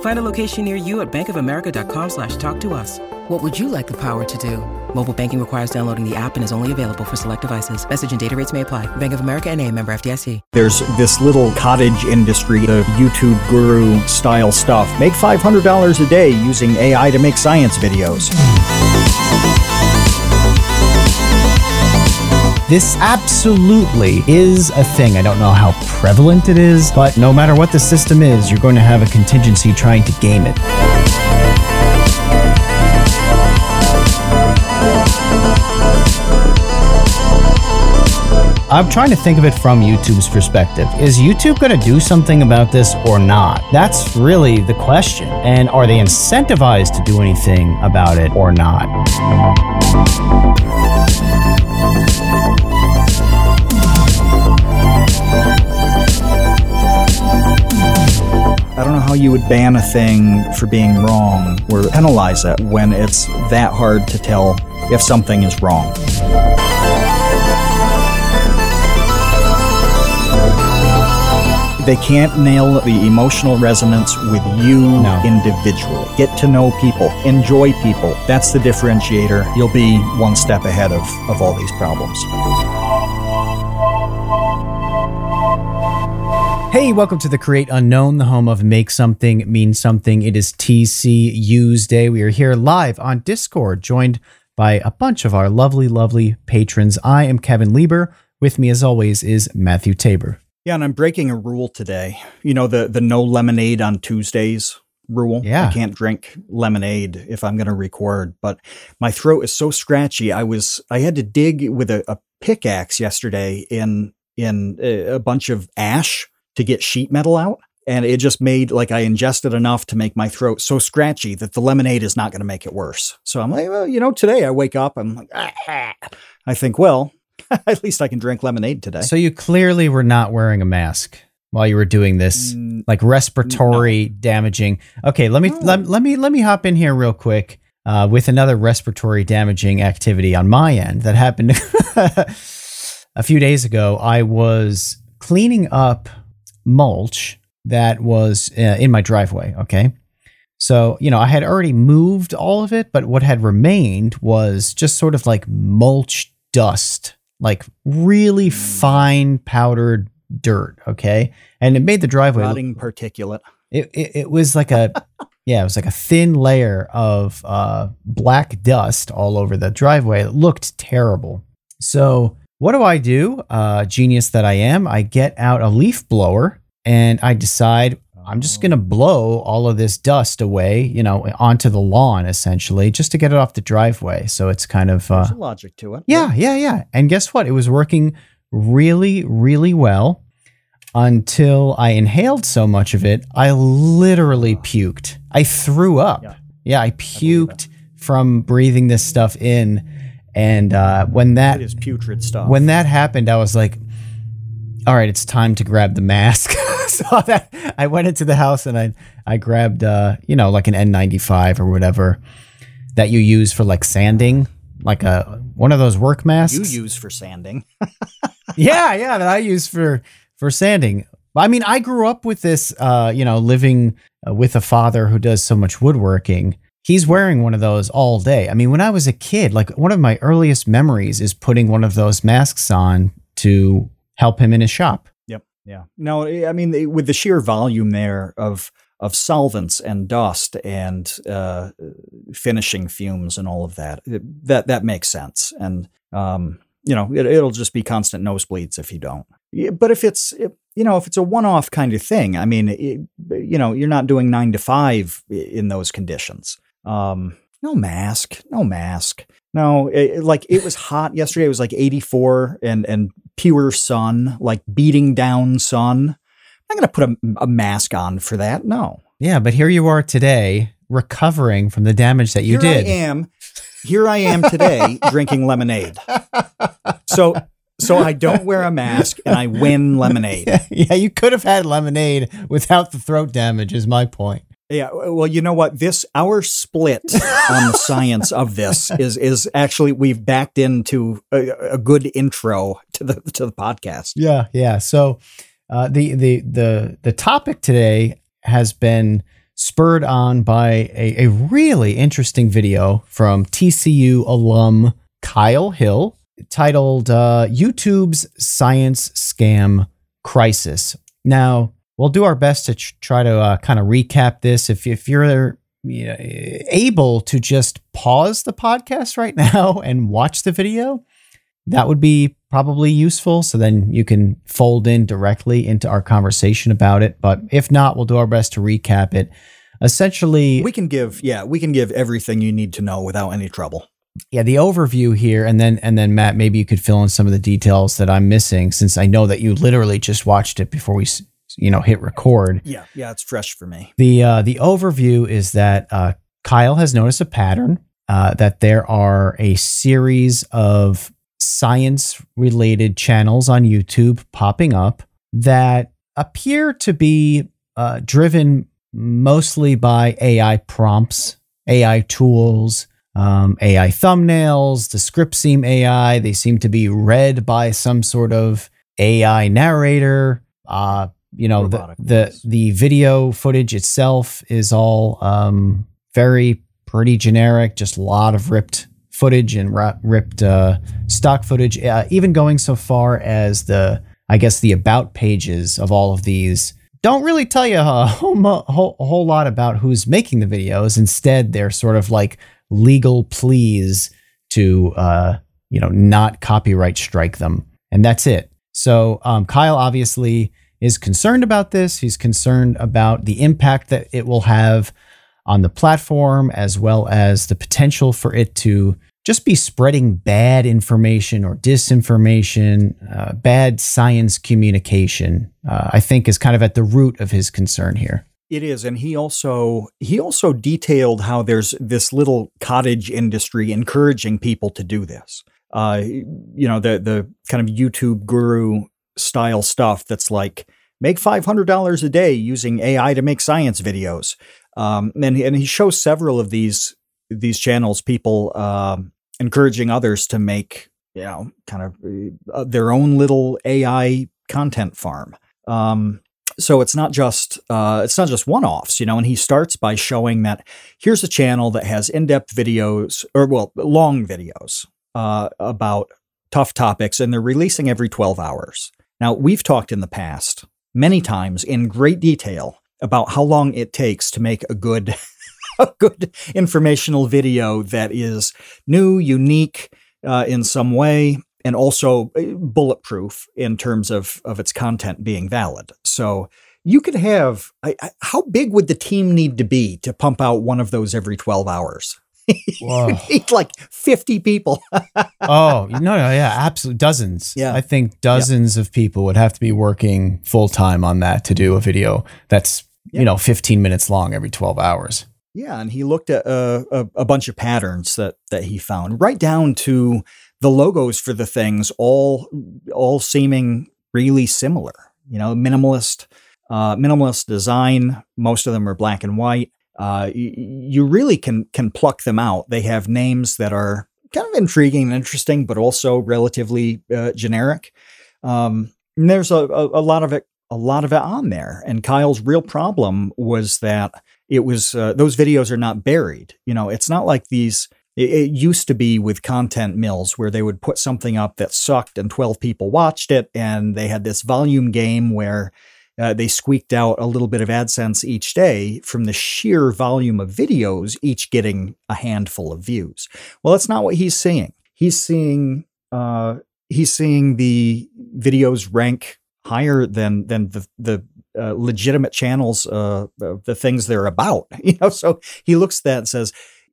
Find a location near you at bankofamerica.com slash talk to us. What would you like the power to do? Mobile banking requires downloading the app and is only available for select devices. Message and data rates may apply. Bank of America and a member FDIC. There's this little cottage industry, the YouTube guru style stuff. Make $500 a day using AI to make science videos. This absolutely is a thing. I don't know how prevalent it is, but no matter what the system is, you're going to have a contingency trying to game it. I'm trying to think of it from YouTube's perspective. Is YouTube going to do something about this or not? That's really the question. And are they incentivized to do anything about it or not? I don't know how you would ban a thing for being wrong or penalize it when it's that hard to tell if something is wrong. They can't nail the emotional resonance with you No. individually. Get to know people, enjoy people. That's the differentiator. You'll be one step ahead of, of all these problems. Hey, welcome to the Create Unknown, the home of Make Something Mean Something. It is TCU's Day. We are here live on Discord, joined by a bunch of our lovely, lovely patrons. I am Kevin Lieber. With me, as always, is Matthew Tabor. Yeah, and I'm breaking a rule today. You know, the, the no lemonade on Tuesdays rule. Yeah. I can't drink lemonade if I'm going to record, but my throat is so scratchy. I was, I had to dig with a, a pickaxe yesterday in, in a, a bunch of ash to get sheet metal out. And it just made like I ingested enough to make my throat so scratchy that the lemonade is not going to make it worse. So I'm like, well, you know, today I wake up, I'm like, ah. I think, well, at least I can drink lemonade today. So you clearly were not wearing a mask while you were doing this, Mm, like respiratory damaging. Okay, let me No. let, let me let me hop in here real quick uh, with another respiratory damaging activity on my end that happened a few days ago. I was cleaning up mulch that was uh, in my driveway. Okay. So, you know, I had already moved all of it, but what had remained was just sort of like mulch dust, like really fine powdered dirt. Okay. And it made the driveway look rotting particulate. it, it, it was like a yeah, it was like a thin layer of uh, black dust all over the driveway. It looked terrible. So what do I do? Uh, genius that I am, I get out a leaf blower and I decide I'm just gonna blow all of this dust away, you know, onto the lawn essentially, just to get it off the driveway. So it's kind of uh, There's a logic to it. yeah, yeah, yeah. And guess what? It was working really, really well until I inhaled so much of it, I literally puked. I threw up. Yeah. Yeah, I puked from breathing this stuff in. And uh, when that It is putrid stuff. when that happened, I was like, "All right, it's time to grab the mask." so that I went into the house and I I grabbed uh, you know like an N95 or whatever that you use for like sanding, like a one of those work masks. you use for sanding. yeah, yeah, that I use for for sanding. I mean, I grew up with this, uh, you know, living uh, with a father who does so much woodworking. He's wearing one of those all day. I mean, when I was a kid, like one of my earliest memories is putting one of those masks on to help him in his shop. Yep. Yeah. No, I mean, with the sheer volume there of of solvents and dust and uh, finishing fumes and all of that, that that makes sense. And um, you know, it, it'll just be constant nosebleeds if you don't. But if it's you know, if it's a one-off kind of thing, I mean, it, you know, you're not doing nine to five in those conditions. Um, no mask, no mask. No, it, like it was hot yesterday. It was like 84 and and pure sun, like beating down sun. I'm not going to put a, a, mask on for that. No. Yeah, but here you are today, recovering from the damage that you here did. I am. Here I am today, drinking lemonade. So so I don't wear a mask and I win lemonade. Yeah, yeah, you could have had lemonade without the throat damage. Is my point. Yeah, well, you know what? This our split on the science of this is is actually we've backed into a, a good intro to the to the podcast. Yeah, yeah. So uh, the the the the topic today has been spurred on by a, a really interesting video from TCU alum Kyle Hill titled uh, "YouTube's Science Scam Crisis." Now we'll do our best to try to uh, kind of recap this. If if you're you know, able to just pause the podcast right now and watch the video, that would be probably useful. So then you can fold in directly into our conversation about it. But if not, we'll do our best to recap it. Essentially, we can give yeah we can give everything you need to know without any trouble. Yeah, the overview here, and then and then Matt, maybe you could fill in some of the details that I'm missing, since I know that you literally just watched it before we you know hit record. Yeah, yeah, it's fresh for me. The uh, the overview is that uh, Kyle has noticed a pattern uh, that there are a series of science related channels on YouTube popping up that appear to be uh, driven mostly by AI prompts, AI tools. Um, AI thumbnails, the script seem AI. They seem to be read by some sort of AI narrator. Uh, you know the the, the video footage itself is all um, very pretty generic just a lot of ripped footage and ripped uh, stock footage. Uh, even going so far as the i guess the about pages of all of these don't really tell you a whole, whole, a whole lot about who's making the videos. Instead they're sort of like legal pleas to uh, you know not copyright strike them. And that's it. So um, kyle obviously is concerned about this. He's concerned about the impact that it will have on the platform, as well as the potential for it to just be spreading bad information or disinformation, uh, bad science communication. Uh, I think is kind of at the root of his concern here. It is, and he also he also detailed how there's this little cottage industry encouraging people to do this. Uh, you know, the the kind of YouTube guru style stuff that's like make $500 a day using AI to make science videos. Um, and, and he shows several of these these channels, people uh, encouraging others to make you know kind of uh, their own little AI content farm. Um, so it's not just uh, it's not just one-offs, you know. And he starts by showing that here's a channel that has in-depth videos or well, long videos uh, about tough topics, and they're releasing every 12 hours. Now, we've talked in the past many times in great detail about how long it takes to make a good a good informational video that is new, unique uh, in some way, and also uh, bulletproof in terms of of its content being valid. So you could have I, I, how big would the team need to be to pump out one of those every 12 hours? You need like 50 people. oh, no, no, yeah, absolutely. Dozens. Yeah. I think dozens yeah. of people would have to be working full time on that to do a video that's, yeah. you know, 15 minutes long every 12 hours. Yeah. And he looked at a, a, a bunch of patterns that, that he found, right down to the logos for the things, all, all seeming really similar. You know, minimalist, uh, minimalist design. Most of them are black and white uh, you really can can pluck them out. They have names that are kind of intriguing and interesting, but also relatively uh, generic. Um, there's a, a, a, lot of it, a lot of it on there. And Kyle's real problem was that it was uh, those videos are not buried. You know, it's not like these. It, it used to be with content mills where they would put something up that sucked and 12 people watched it, and they had this volume game where uh, they squeaked out a little bit of AdSense each day from the sheer volume of videos, each getting a handful of views. Well, that's not what he's seeing. He's seeing uh, he's seeing the videos rank higher than than the the uh, legitimate channels, uh, the things they're about. You know, so he looks at that and says,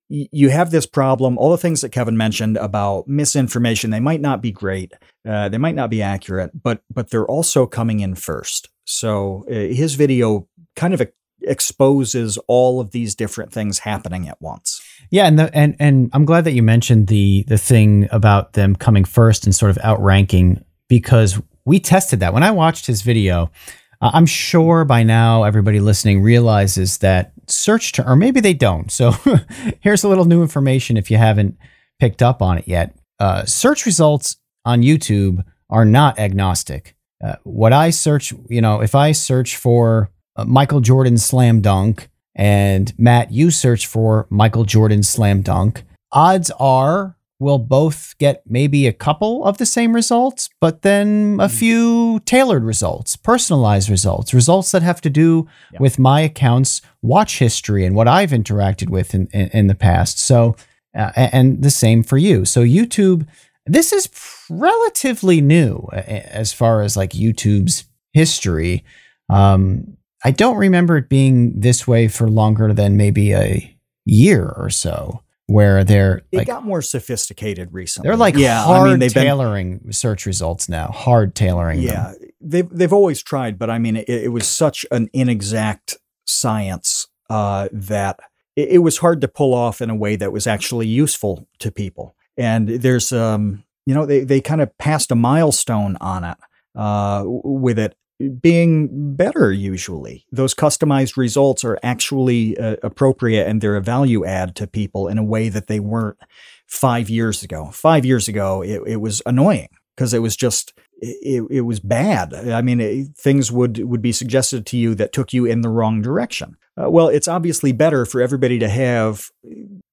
you have this problem. All the things that Kevin mentioned about misinformation, they might not be great, uh, they might not be accurate, but but they're also coming in first. So uh, his video kind of exposes all of these different things happening at once. Yeah, and the, and and I'm glad that you mentioned the the thing about them coming first and sort of outranking because we tested that when I watched his video. Uh, I'm sure by now everybody listening realizes that search term, or maybe they don't. So here's a little new information if you haven't picked up on it yet. Uh, search results on YouTube are not agnostic. Uh, what I search, you know, if I search for uh, Michael Jordan slam dunk and Matt, you search for Michael Jordan slam dunk, odds are we'll both get maybe a couple of the same results, but then a hmm. few tailored results, personalized results, results that have to do yeah. with my account's watch history and what I've interacted with in, in, in the past. So, uh, and the same for you. So, YouTube, this is relatively new as far as like YouTube's history. Um, I don't remember it being this way for longer than maybe a year or so where they're it like, got more sophisticated recently. They're like yeah, hard I mean, they've tailoring been, search results now, hard tailoring. Yeah, them. they've they've always tried, but I mean, it, it was such an inexact science uh, that it, it, was hard to pull off in a way that was actually useful to people. And there's, um, you know, they they kind of passed a milestone on it uh, with it being better usually. Those customized results are actually uh, appropriate and they're a value add to people in a way that they weren't five years ago. Five years ago, it, it was annoying because it was just it, it was bad. I mean, it, things would would be suggested to you that took you in the wrong direction. Uh, well, it's obviously better for everybody to have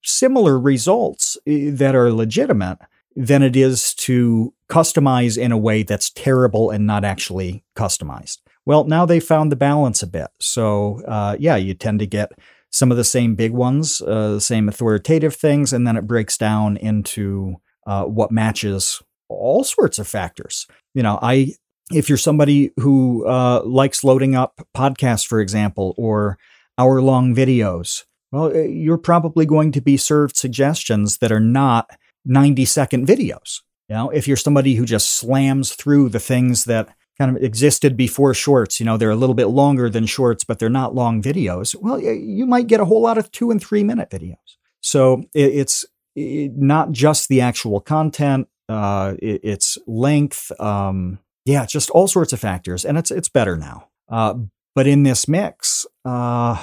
similar results that are legitimate than it is to customize in a way that's terrible and not actually customized. Well, now they found the balance a bit. So, uh, yeah, you tend to get some of the same big ones, uh, the same authoritative things, and then it breaks down into uh, what matches all sorts of factors. You know, I if you're somebody who uh, likes loading up podcasts, for example, or hour long videos, well, you're probably going to be served suggestions that are not 90 second videos. You know, if you're somebody who just slams through the things that kind of existed before shorts, you know, they're a little bit longer than shorts, but they're not long videos, well, you might get a whole lot of two and three minute videos. So it's not just the actual content, uh, it's length, um, yeah, just all sorts of factors, and it's it's better now. Uh, but in this mix, uh,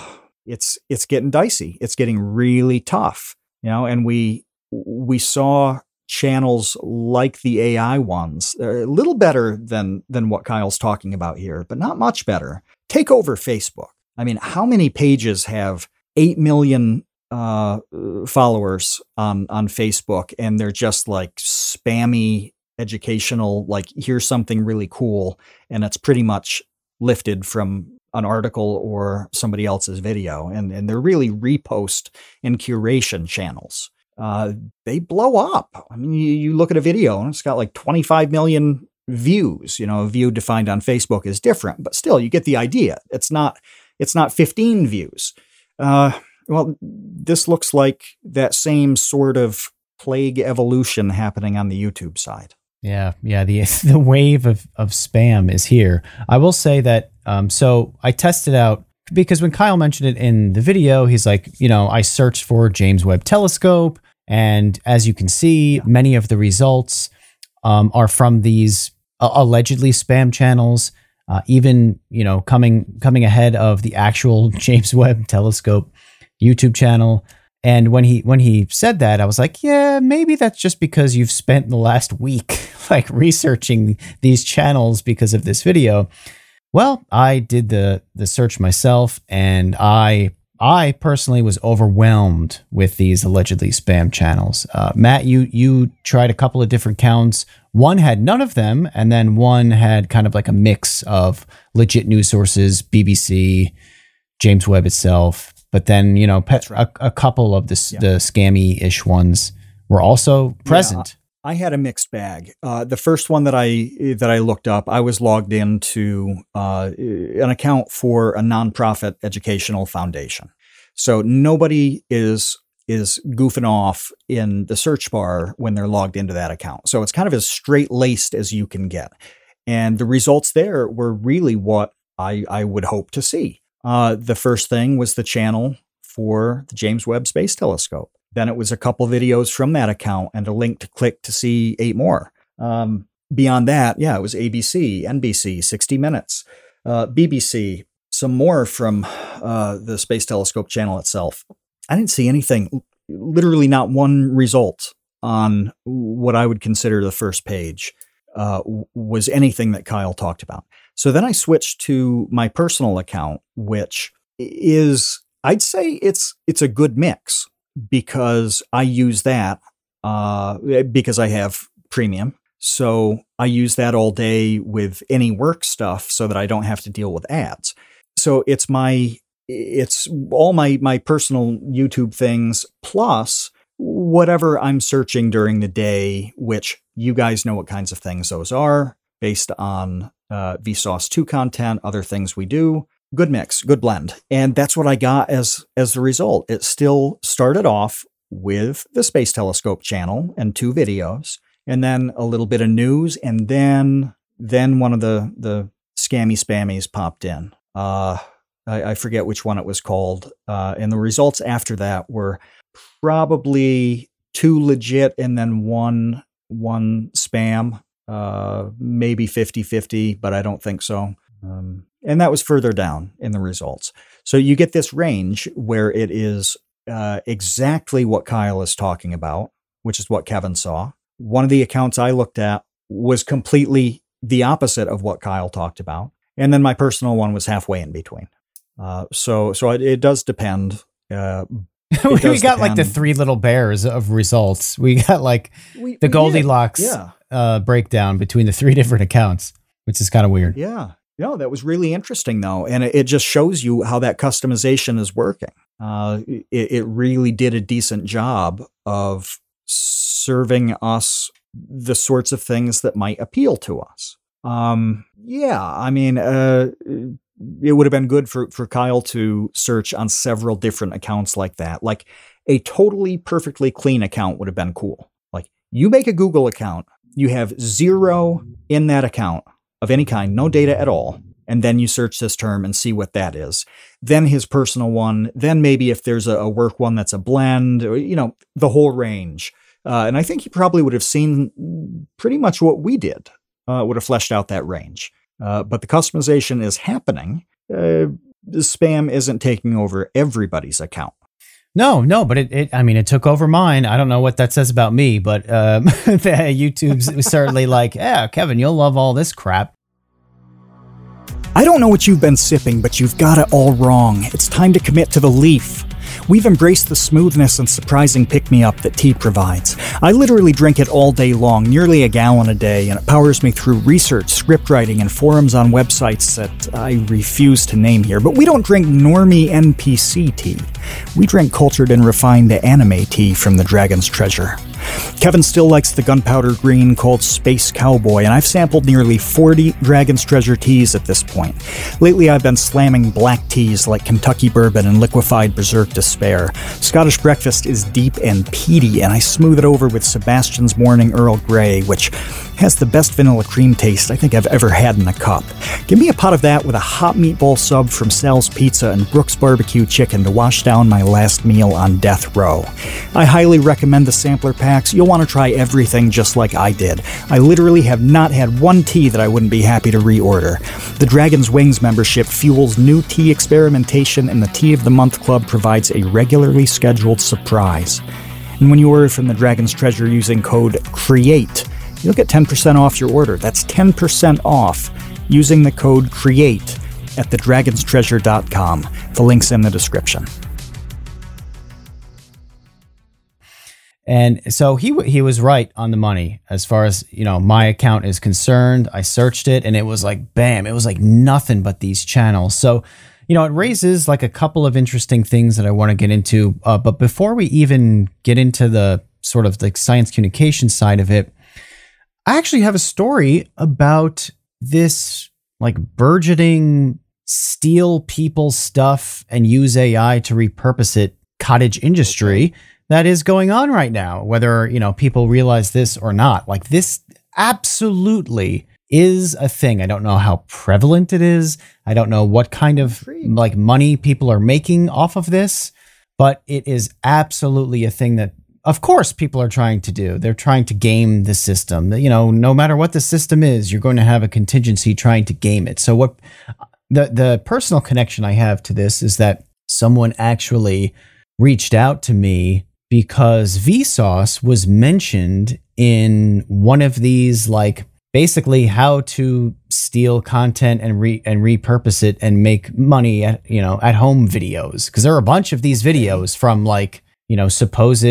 it's it's getting dicey. It's getting really tough, you know. And we we saw channels like the AI ones, they're a little better than than what Kyle's talking about here, but not much better. Take over Facebook. I mean, how many pages have eight million uh, followers on on Facebook, and they're just like spammy educational, like here's something really cool, and it's pretty much lifted from an article or somebody else's video, and and they're really repost and curation channels uh, they blow up. I mean, you, you look at a video and it's got like 25 million views. You know, a view defined on Facebook is different, but still, you get the idea. It's not it's not 15 views. Uh, well, this looks like that same sort of plague evolution happening on the YouTube side. Yeah, yeah. The the wave of, of spam is here. I will say that. Um, so I tested out because when Kyle mentioned it in the video, he's like, you know, I searched for James Webb Telescope. And as you can see, many of the results um, are from these uh, allegedly spam channels. Uh, even you know coming coming ahead of the actual James Webb Telescope YouTube channel. And when he when he said that, I was like, yeah, maybe that's just because you've spent the last week like researching these channels because of this video. Well, I did the the search myself, and I I personally was overwhelmed with these allegedly spam channels. Uh, Matt, you you tried a couple of different counts. One had none of them, and then one had kind of like a mix of legit news sources, BBC, James Webb itself. But then you know, right. a, a, couple of the yeah. the scammy ish ones were also present. I had a mixed bag. Uh, the first one that I that I looked up, I was logged into uh, an account for a nonprofit educational foundation. So nobody is is goofing off in the search bar when they're logged into that account. So it's kind of as straight laced as you can get. And the results there were really what I, I would hope to see. Uh, the first thing was the channel for the James Webb Space Telescope. Then it was a couple videos from that account and a link to click to see eight more. Um, beyond that, yeah, it was ABC, NBC, 60 Minutes, uh, BBC, some more from uh, the Space Telescope channel itself. I didn't see anything, literally not one result on what I would consider the first page uh, was anything that Kyle talked about. So then I switched to my personal account, which is I'd say it's it's a good mix because I use that uh, because I have premium. So I use that all day with any work stuff so that I don't have to deal with ads. So it's my it's all my my personal YouTube things plus whatever I'm searching during the day, which you guys know what kinds of things those are based on uh, Vsauce 2 content, other things we do. Good mix, good blend. And that's what I got as as the result. It still started off with the Space Telescope channel and two videos, and then a little bit of news, and then then one of the the scammy spammies popped in. Uh, I, I forget which one it was called. Uh, and the results after that were probably two legit and then one one spam. Uh, maybe 50 50, but I don't think so. Um, and that was further down in the results. So you get this range where it is uh, exactly what Kyle is talking about, which is what Kevin saw. One of the accounts I looked at was completely the opposite of what Kyle talked about. And then my personal one was halfway in between. Uh, so so it, it, does depend. Uh, we got depend. like the three little bears of results. We got like we, the Goldilocks yeah. uh, breakdown between the three different accounts, which is kind of weird. Yeah. No, that was really interesting though, and it, it just shows you how that customization is working. Uh, it, it really did a decent job of serving us the sorts of things that might appeal to us. Um, yeah, I mean, uh, it would have been good for, for Kyle to search on several different accounts like that. Like a totally perfectly clean account would have been cool. Like you make a Google account, you have zero in that account of any kind, no data at all. And then you search this term and see what that is. Then his personal one. Then maybe if there's a, a work one that's a blend, or, you know, the whole range. Uh, and I think he probably would have seen pretty much what we did, uh, would have fleshed out that range. Uh, but the customization is happening. Uh, spam isn't taking over everybody's account. No, no, but it, it, I mean, it took over mine. I don't know what that says about me, but um, YouTube's certainly like, yeah, Kevin, you'll love all this crap. I don't know what you've been sipping, but you've got it all wrong. It's time to commit to the leaf. We've embraced the smoothness and surprising pick me up that tea provides. I literally drink it all day long, nearly a gallon a day, and it powers me through research, script writing, and forums on websites that I refuse to name here. But we don't drink normie NPC tea. We drink cultured and refined anime tea from the Dragon's Treasure. Kevin still likes the gunpowder green called Space Cowboy, and I've sampled nearly 40 Dragon's Treasure teas at this point. Lately, I've been slamming black teas like Kentucky Bourbon and Liquefied Berserk Despair. Scottish Breakfast is deep and peaty, and I smooth it over with Sebastian's Morning Earl Grey, which has the best vanilla cream taste I think I've ever had in a cup. Give me a pot of that with a hot meatball sub from Sal's Pizza and Brooks Barbecue Chicken to wash down my last meal on death row. I highly recommend the sampler You'll want to try everything just like I did. I literally have not had one tea that I wouldn't be happy to reorder. The Dragon's Wings membership fuels new tea experimentation, and the Tea of the Month Club provides a regularly scheduled surprise. And when you order from the Dragon's Treasure using code CREATE, you'll get 10% off your order. That's 10% off using the code CREATE at thedragonstreasure.com. The link's in the description. And so he he was right on the money as far as you know my account is concerned. I searched it and it was like bam, it was like nothing but these channels. So you know it raises like a couple of interesting things that I want to get into. Uh, but before we even get into the sort of like science communication side of it, I actually have a story about this like burgeoning steal people's stuff and use AI to repurpose it cottage industry that is going on right now, whether, you know, people realize this or not. Like this absolutely is a thing. I don't know how prevalent it is. I don't know what kind of like money people are making off of this, but it is absolutely a thing that of course people are trying to do. They're trying to game the system. You know, no matter what the system is, you're going to have a contingency trying to game it. So what the the personal connection I have to this is that someone actually reached out to me because Vsauce was mentioned in one of these like basically how to steal content and re and repurpose it and make money at you know at home videos. Because there are a bunch of these videos from like you know supposed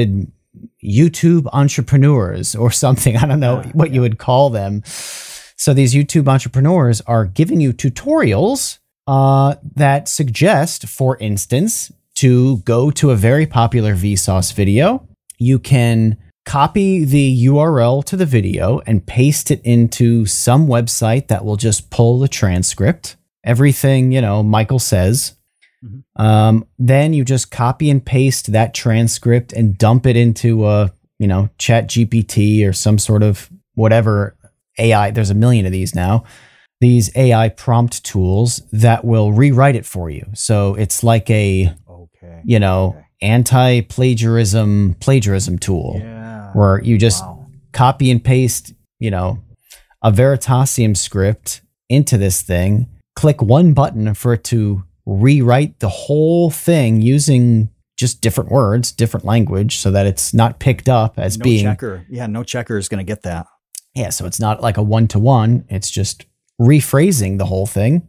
YouTube entrepreneurs or something. I don't know what you would call them. So these YouTube entrepreneurs are giving you tutorials uh, that suggest, for instance, to go to a very popular Vsauce video. You can copy the URL to the video and paste it into some website that will just pull the transcript. Everything, you know, Michael says. Mm-hmm. Um, then you just copy and paste that transcript and dump it into a, you know, chat GPT or some sort of whatever AI, there's a million of these now, these AI prompt tools that will rewrite it for you. So it's like a, okay. you know, okay. anti plagiarism plagiarism tool yeah. where you just wow. copy and paste, you know, a Veritasium script into this thing, click one button for it to rewrite the whole thing using just different words, different language, so that it's not picked up as no being checker. Yeah, no checker is going to get that. Yeah, so it's not like a one to one, it's just rephrasing the whole thing.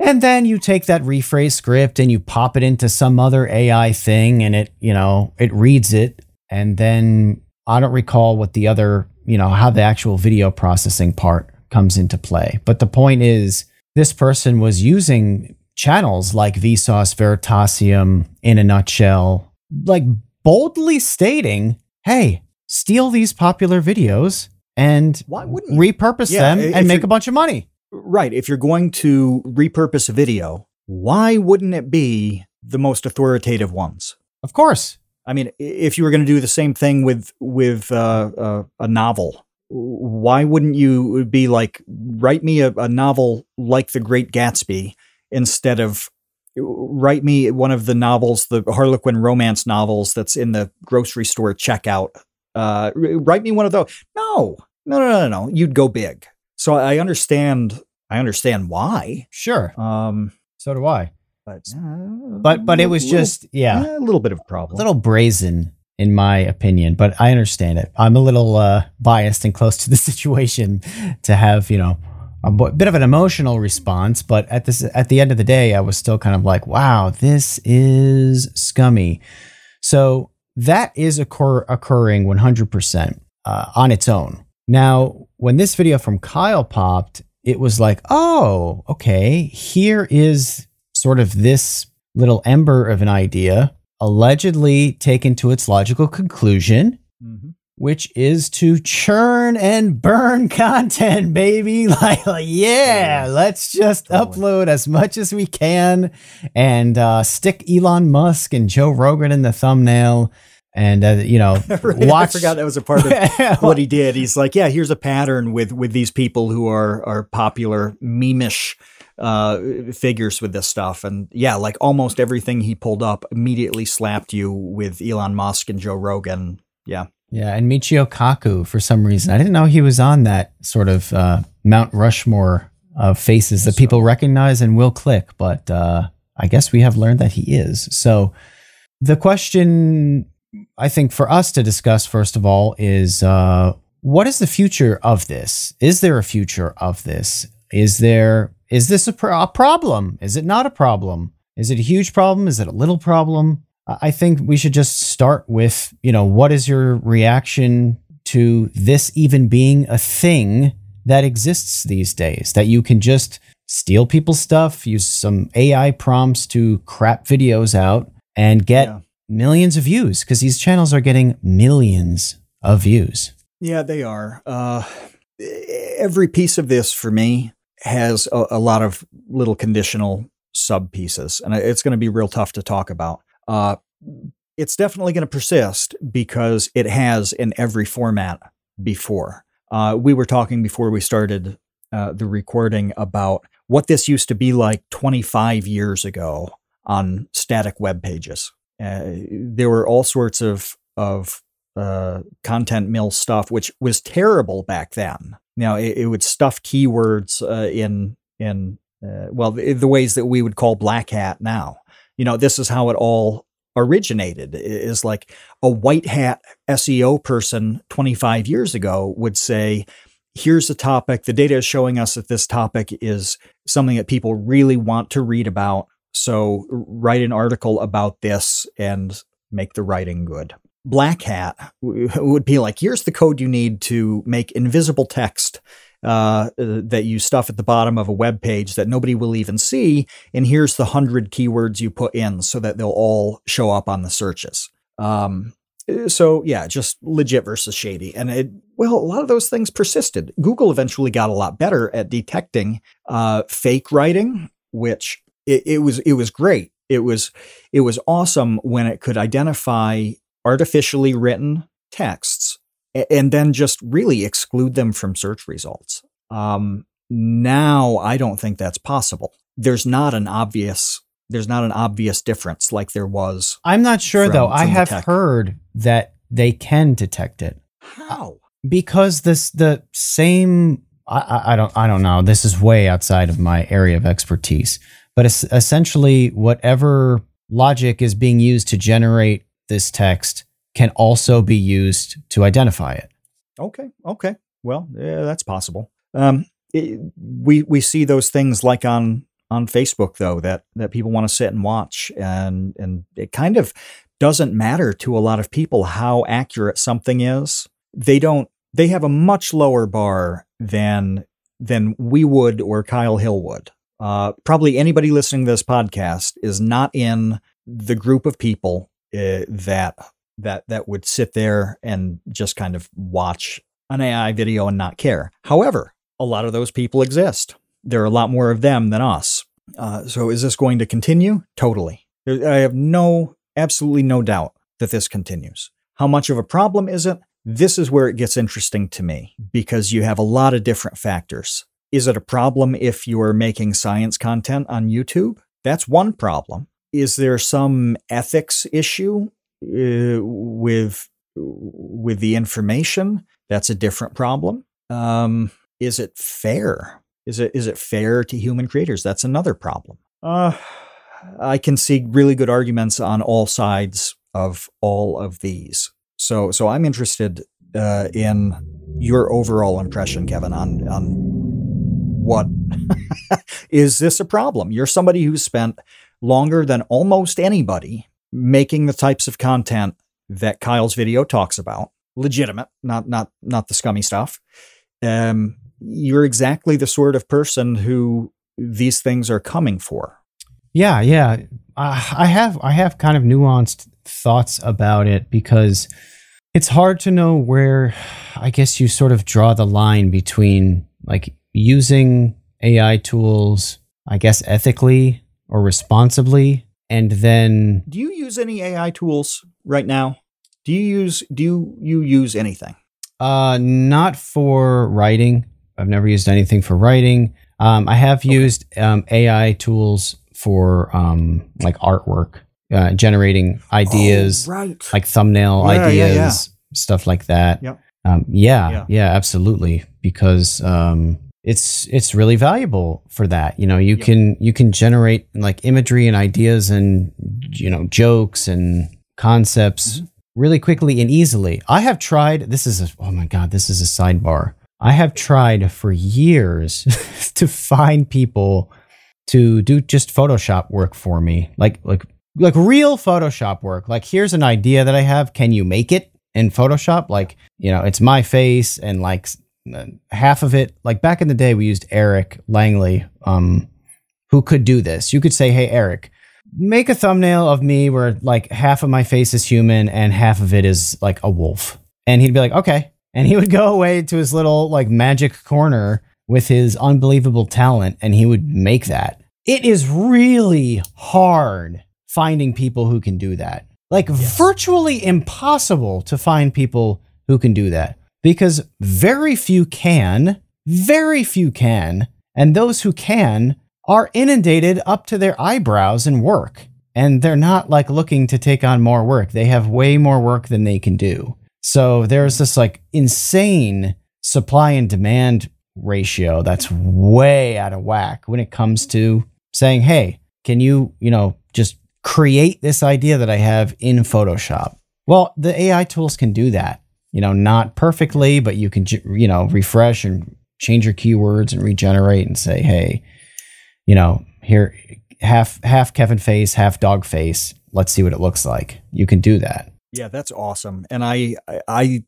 And then you take that rephrase script and you pop it into some other AI thing and it, you know, it reads it. And then I don't recall what the other, you know, how the actual video processing part comes into play. But the point is, this person was using channels like Vsauce Veritasium in a nutshell, like boldly stating, hey, steal these popular videos and why wouldn't repurpose yeah, them and make a bunch of money. Right. If you're going to repurpose a video, why wouldn't it be the most authoritative ones? Of course. I mean, if you were going to do the same thing with with uh, uh, a novel, why wouldn't you be like, write me a, a novel like The Great Gatsby instead of write me one of the novels, the Harlequin romance novels that's in the grocery store checkout. Uh, write me one of those. No, no, no, no, no. You'd go big. So I understand. I understand why. Sure. Um. So do I. But uh, but but it was little, just yeah, a little bit of a problem. A little brazen in my opinion, but I understand it. I'm a little uh, biased and close to the situation to have you know a bit of an emotional response, but at this at the end of the day, I was still kind of like, wow, this is scummy. So that is occur- occurring 100% uh, on its own. Now, when this video from Kyle popped, it was like, oh, okay, here is sort of this little ember of an idea, allegedly taken to its logical conclusion, mm-hmm. which is to churn and burn content, baby. Like, like yeah, let's just totally. upload as much as we can and uh, stick Elon Musk and Joe Rogan in the thumbnail and uh, you know watch. I forgot that was a part of what he did. He's like, yeah, here's a pattern with with these people who are are popular memeish uh, figures with this stuff, and yeah, like almost everything he pulled up immediately slapped you with Elon Musk and Joe Rogan. Yeah, yeah, and Michio Kaku for some reason. I didn't know he was on that sort of uh, Mount Rushmore of faces that so. people recognize and will click, but uh, I guess we have learned that he is. So the question I think for us to discuss, first of all, is uh, what is the future of this? Is there a future of this? Is there is this a, a problem? Is it not a problem? Is it a huge problem? Is it a little problem? I think we should just start with, you know, what is your reaction to this even being a thing that exists these days? That you can just steal people's stuff, use some AI prompts to crap videos out, and get yeah millions of views because these channels are getting millions of views. Yeah, they are. Uh, every piece of this for me has a, a lot of little conditional sub pieces, and it's going to be real tough to talk about. Uh, it's definitely going to persist because it has in every format before. Uh, we were talking before we started uh, the recording about what this used to be like 25 years ago on static web pages. Uh, there were all sorts of of uh, content mill stuff, which was terrible back then. Now it, it would stuff keywords uh, in in uh, well the, the, ways that we would call black hat now. You know, this is how it all originated. Is like a white hat SEO person 25 years ago would say, "Here's a topic. The data is showing us that this topic is something that people really want to read about. So write an article about this and make the writing good." Black Hat would be like, here's the code you need to make invisible text uh, that you stuff at the bottom of a web page that nobody will even see. And here's the hundred keywords you put in so that they'll all show up on the searches. Um, so yeah, just legit versus shady. And it, well, a lot of those things persisted. Google eventually got a lot better at detecting uh, fake writing, which it, it was it was great. It was it was awesome when it could identify artificially written texts and then just really exclude them from search results. Um, now I don't think that's possible. There's not an obvious there's not an obvious difference like there was. I'm not sure from, though. From I have heard that they can detect it. How? Because this the same I, I don't I don't know. This is way outside of my area of expertise. But essentially, whatever logic is being used to generate this text can also be used to identify it. Okay. Okay. Well, yeah, that's possible. Um, it, we we see those things like on on Facebook though that that people want to sit and watch, and and it kind of doesn't matter to a lot of people how accurate something is. They don't. They have a much lower bar than than we would or Kyle Hill would. Uh, probably anybody listening to this podcast is not in the group of people uh, that that that would sit there and just kind of watch an AI video and not care. However, a lot of those people exist. There are a lot more of them than us. Uh, so is this going to continue? Totally. I have no, absolutely no doubt that this continues. How much of a problem is it? This is where it gets interesting to me because you have a lot of different factors. Is it a problem if you're making science content on YouTube? That's one problem. Is there some ethics issue uh, with with the information, that's a different problem. Um, is it fair? Is it is it fair to human creators? That's another problem. Uh, I can see really good arguments on all sides of all of these. So so I'm interested uh, in your overall impression, Kevin, on on what is this a problem? You're somebody who's spent longer than almost anybody making the types of content that Kyle's video talks about, legitimate, not not not the scummy stuff. Um, you're exactly the sort of person who these things are coming for. Yeah, yeah. I have I have kind of nuanced thoughts about it because it's hard to know where I guess you sort of draw the line between like using AI tools, I guess ethically or responsibly and then do you use any ai tools right now do you use do you, you use anything uh not for writing i've never used anything for writing um, i have okay. used um, ai tools for um, like artwork uh, generating ideas oh, right. like thumbnail yeah, ideas yeah, yeah. stuff like that yep. Um, yeah, yeah absolutely because um, it's it's really valuable for that. You know you yep. can you can generate like imagery and ideas and you know jokes and concepts mm-hmm. really quickly and easily. I have tried this is a oh my god this is a sidebar. I have tried for years to find people to do just photoshop work for me. Like like like real photoshop work. Like here's an idea that i have. Can you make it in photoshop? Like you know it's my face and like half of it, like back in the day, we used Eric Langley, um, who could do this. You could say, "Hey, Eric, make a thumbnail of me where like half of my face is human and half of it is like a wolf," and he'd be like, "Okay." and he would go away to his little like magic corner with his unbelievable talent and he would make that. It is really hard finding people who can do that. Like yes. virtually impossible to find people who can do that because very few can, very few can, and those who can are inundated up to their eyebrows in work. And they're not like looking to take on more work. They have way more work than they can do. So there's this like insane supply and demand ratio that's way out of whack when it comes to saying, hey, can you, you know, just create this idea that I have in Photoshop? Well, the AI tools can do that, you know, not perfectly, but you can, you know, refresh and change your keywords and regenerate and say, hey, you know, here, half, half Kevin face, half dog face. Let's see what it looks like. You can do that. Yeah, that's awesome. And I, I,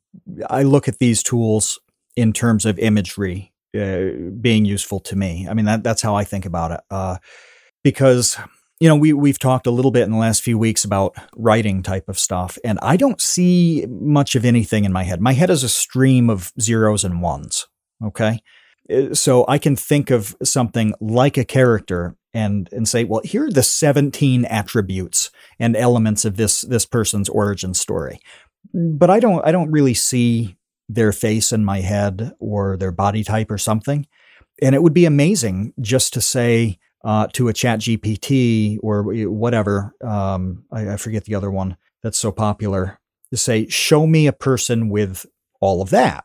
I look at these tools in terms of imagery uh, being useful to me. I mean, that, that's how I think about it. Uh, because you know, we we've talked a little bit in the last few weeks about writing type of stuff, and I don't see much of anything in my head. My head is a stream of zeros and ones. Okay, uh, so I can think of something like a character and and say, well, here are the 17 attributes and elements of this this person's origin story. But I don't I don't really see their face in my head or their body type or something. And it would be amazing just to say uh, to a chat GPT or whatever, um, I, I forget the other one that's so popular, to say, show me a person with all of that.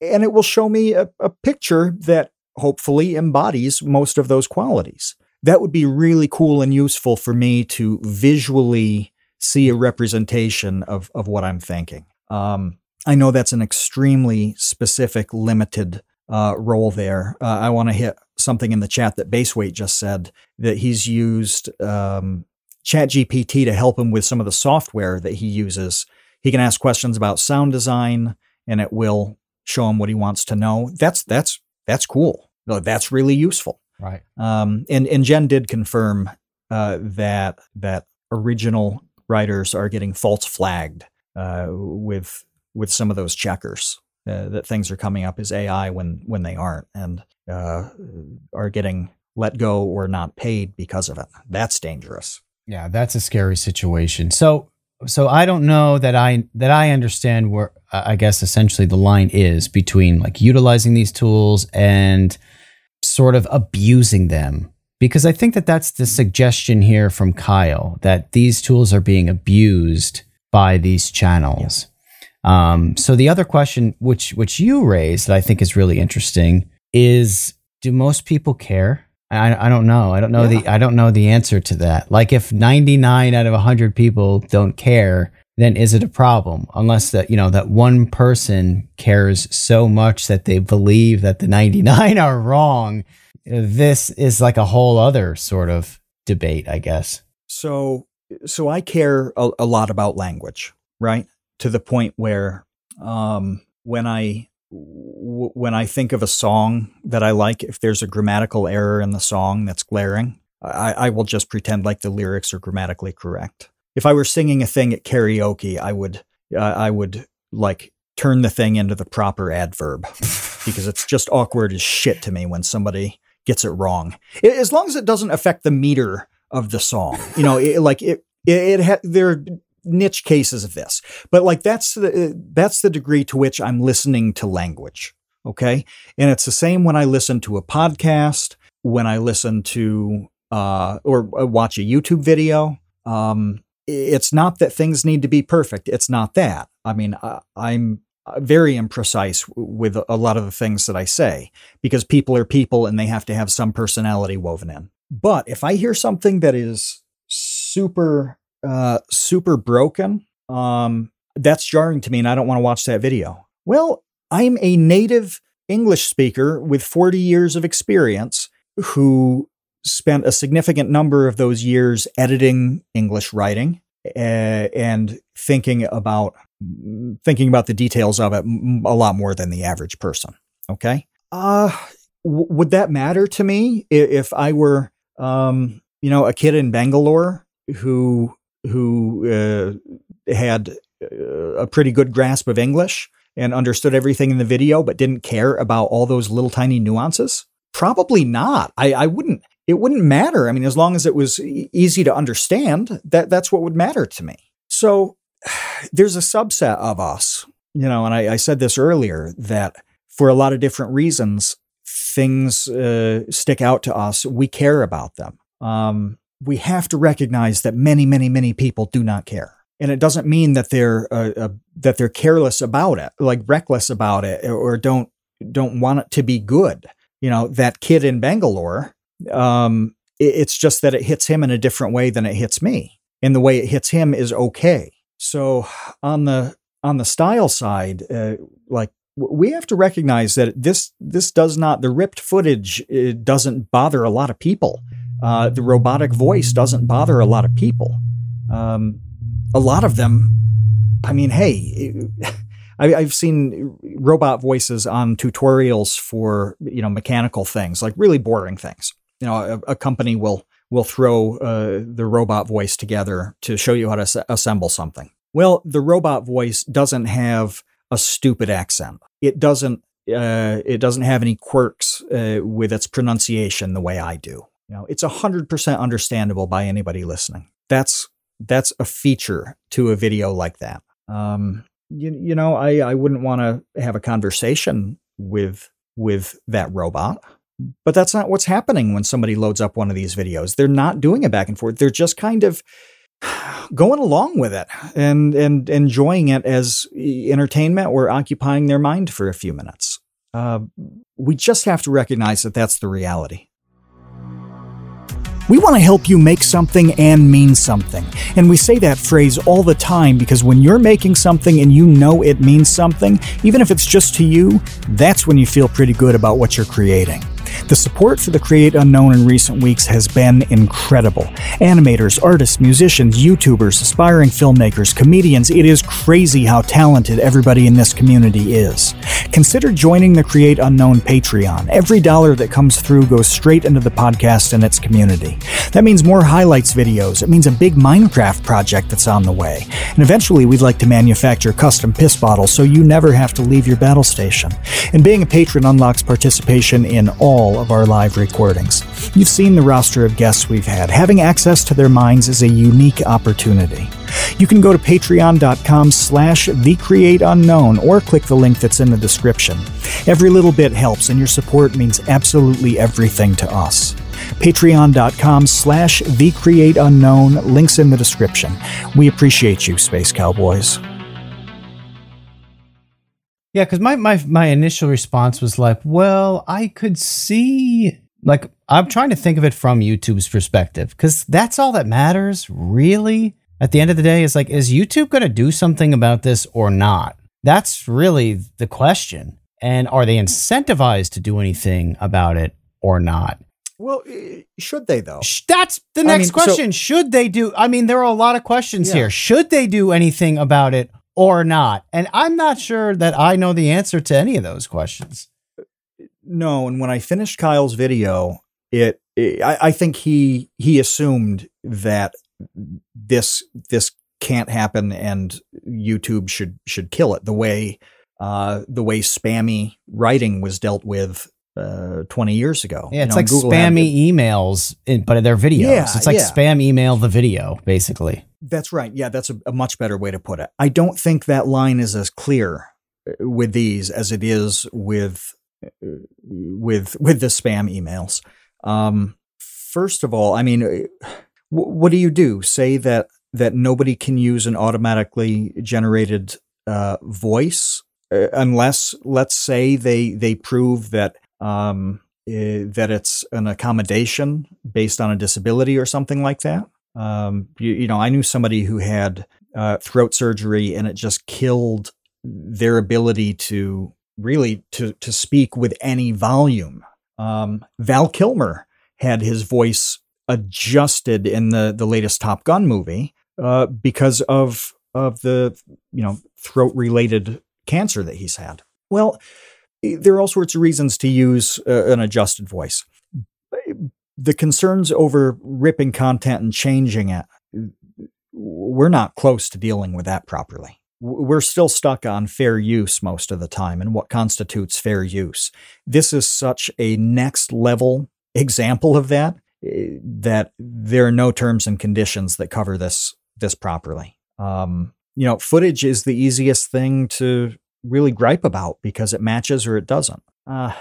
And it will show me a, a picture that hopefully embodies most of those qualities. That would be really cool and useful for me to visually see a representation of, of what I'm thinking. Um, I know that's an extremely specific, limited uh, role there. Uh, I want to hit something in the chat that Baseweight just said that he's used um, ChatGPT to help him with some of the software that he uses. He can ask questions about sound design, and it will show him what he wants to know. That's that's that's cool. That's really useful. Right. Um, and and Jen did confirm uh, that that original writers are getting false flagged uh, with with some of those checkers uh, that things are coming up as AI when when they aren't and uh, are getting let go or not paid because of it. That's dangerous. Yeah, that's a scary situation. So so I don't know that I that I understand where I guess essentially the line is between like utilizing these tools and sort of abusing them because I think that that's the suggestion here from Kyle that these tools are being abused by these channels. Um, so the other question, which which you raised, that I think is really interesting, is: Do most people care? I, I don't know. I don't know yeah. the I don't know the answer to that. Like, if ninety nine out of hundred people don't care, then is it a problem? Unless that you know that one person cares so much that they believe that the ninety nine are wrong. This is like a whole other sort of debate, I guess. So, so I care a, a lot about language, right? To the point where um, when I w- when I think of a song that I like, if there's a grammatical error in the song that's glaring, I, I will just pretend like the lyrics are grammatically correct. If I were singing a thing at karaoke, I would uh, I would like turn the thing into the proper adverb because it's just awkward as shit to me when somebody gets it wrong. It, as long as it doesn't affect the meter of the song, you know, it, like it it, it ha- there niche cases of this, but like that's the that's the degree to which I'm listening to language. Okay, and it's the same when I listen to a podcast, when I listen to uh, or uh, watch a YouTube video. Um, it's not that things need to be perfect. It's not that. I mean, I, I'm very imprecise with a lot of the things that I say because people are people and they have to have some personality woven in. But if I hear something that is super uh, super broken, um, that's jarring to me and I don't want to watch that video. Well, I'm a native English speaker with 40 years of experience who spent a significant number of those years editing English writing uh, and thinking about thinking about the details of it a lot more than the average person. Okay. Uh, w- would that matter to me if I were, um, you know, a kid in Bangalore who who uh, had uh, a pretty good grasp of English and understood everything in the video but didn't care about all those little tiny nuances? Probably not. I, I wouldn't. It wouldn't matter. I mean, as long as it was easy to understand, that that's what would matter to me. So there's a subset of us, you know, and I, I said this earlier that for a lot of different reasons, things uh, stick out to us. We care about them. Um, we have to recognize that many, many, many people do not care, and it doesn't mean that they're uh, uh, that they're careless about it, like reckless about it, or don't don't want it to be good. You know, that kid in Bangalore. Um, it, it's just that it hits him in a different way than it hits me, and the way it hits him is okay. So on the on the style side, uh, like we have to recognize that this this does not the ripped footage doesn't bother a lot of people. Uh, the robotic voice doesn't bother a lot of people. Um, a lot of them, I mean, hey, I, have seen robot voices on tutorials for you know mechanical things, like really boring things. You know, a, a company will will throw uh, the robot voice together to show you how to s- assemble something. Well, the robot voice doesn't have a stupid accent. It doesn't uh, it doesn't have any quirks uh, with its pronunciation the way I do. Know, it's hundred percent understandable by anybody listening. That's that's a feature to a video like that. Um, you, you know, I, I wouldn't want to have a conversation with with that robot. But that's not what's happening when somebody loads up one of these videos. They're not doing it back and forth. They're just kind of going along with it and and enjoying it as entertainment or occupying their mind for a few minutes. Uh, we just have to recognize that that's the reality. We want to help you make something and mean something. And we say that phrase all the time because when you're making something and you know it means something, even if it's just to you, that's when you feel pretty good about what you're creating. The support for the Create Unknown in recent weeks has been incredible. Animators, artists, musicians, YouTubers, aspiring filmmakers, comedians, it is crazy how talented everybody in this community is. Consider joining the Create Unknown Patreon. Every dollar that comes through goes straight into the podcast and its community. That means more highlights videos. It means a big Minecraft project that's on the way. And eventually, we'd like to manufacture custom piss bottles so you never have to leave your battle station. And being a patron unlocks participation in all all of our live recordings. You've seen the roster of guests we've had. Having access to their minds is a unique opportunity. You can go to patreon.com slash thecreateunknown or click the link that's in the description. Every little bit helps, and your support means absolutely everything to us. Patreon.com slash thecreateunknown, links in the description. We appreciate you, Space Cowboys. Yeah, because my, my my initial response was like, well, I could see like I'm trying to think of it from YouTube's perspective because that's all that matters, really. At the end of the day, is like, is YouTube going to do something about this or not? That's really the question. And are they incentivized to do anything about it or not? Well, should they though? That's the next I mean, question. So, should they do? I mean, there are a lot of questions yeah. here. Should they do anything about it or not? And I'm not sure that I know the answer to any of those questions. No, and when I finished Kyle's video, it, it I, I think he he assumed that this this can't happen and YouTube should should kill it the way uh, the way spammy writing was dealt with uh, 20 years ago. Yeah, it's you know, like Google spammy emails, in, but they're videos. Yeah, it's like yeah. spam email the video, basically. That's right. Yeah, that's a, a, much better way to put it. I don't think that line is as clear uh, with these as it is with uh, with with the spam emails. Um, first of all, I mean, uh, what do you do? Say that that nobody can use an automatically generated uh, voice uh, unless, let's say, they they prove that um, uh, that it's an accommodation based on a disability or something like that. Um, you, you, know, I knew somebody who had uh, throat surgery and it just killed their ability to really to to speak with any volume. Um, Val Kilmer had his voice adjusted in the the latest Top Gun movie uh, because of of the you know throat related cancer that he's had. Well, there are all sorts of reasons to use uh, an adjusted voice the concerns over ripping content and changing it, we're not close to dealing with that properly. we're still stuck on fair use most of the time and what constitutes fair use. This is such a next level example of that that there are no terms and conditions that cover this this properly. Um, you know, footage is the easiest thing to really gripe about because it matches or it doesn't. Uh,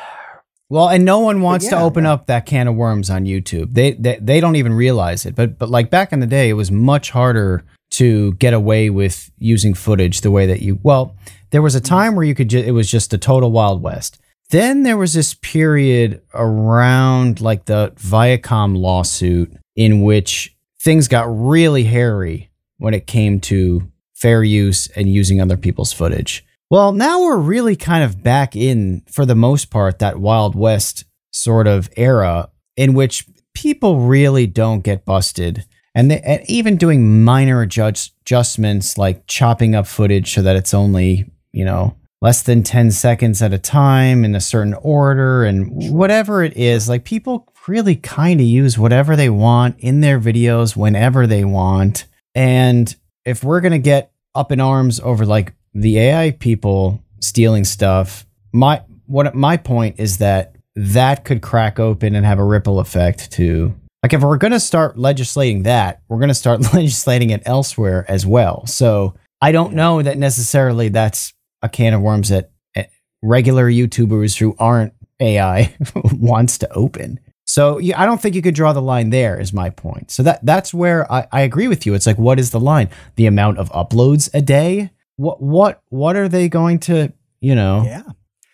well, and no one wants yeah, to open yeah. up that can of worms on YouTube. They, they they don't even realize it. But but like back in the day, it was much harder to get away with using footage the way that you. Well, there was a time where you could. Ju- it was just a total wild west. Then there was this period around like the Viacom lawsuit in which things got really hairy when it came to fair use and using other people's footage. Well, now we're really kind of back in, for the most part, that Wild West sort of era in which people really don't get busted. And, they, and even doing minor adjust, adjustments like chopping up footage so that it's only, you know, less than 10 seconds at a time in a certain order and whatever it is, like people really kind of use whatever they want in their videos whenever they want. And if we're going to get up in arms over like the AI people stealing stuff, my what my point is that that could crack open and have a ripple effect to like if we're going to start legislating that, we're going to start legislating it elsewhere as well. So I don't know that necessarily that's a can of worms that eh, regular YouTubers who aren't AI wants to open. So yeah, I don't think you could draw the line there. Is my point. So that that's where I, I agree with you. It's like what is the line? The amount of uploads a day. What what what are they going to you know? yeah.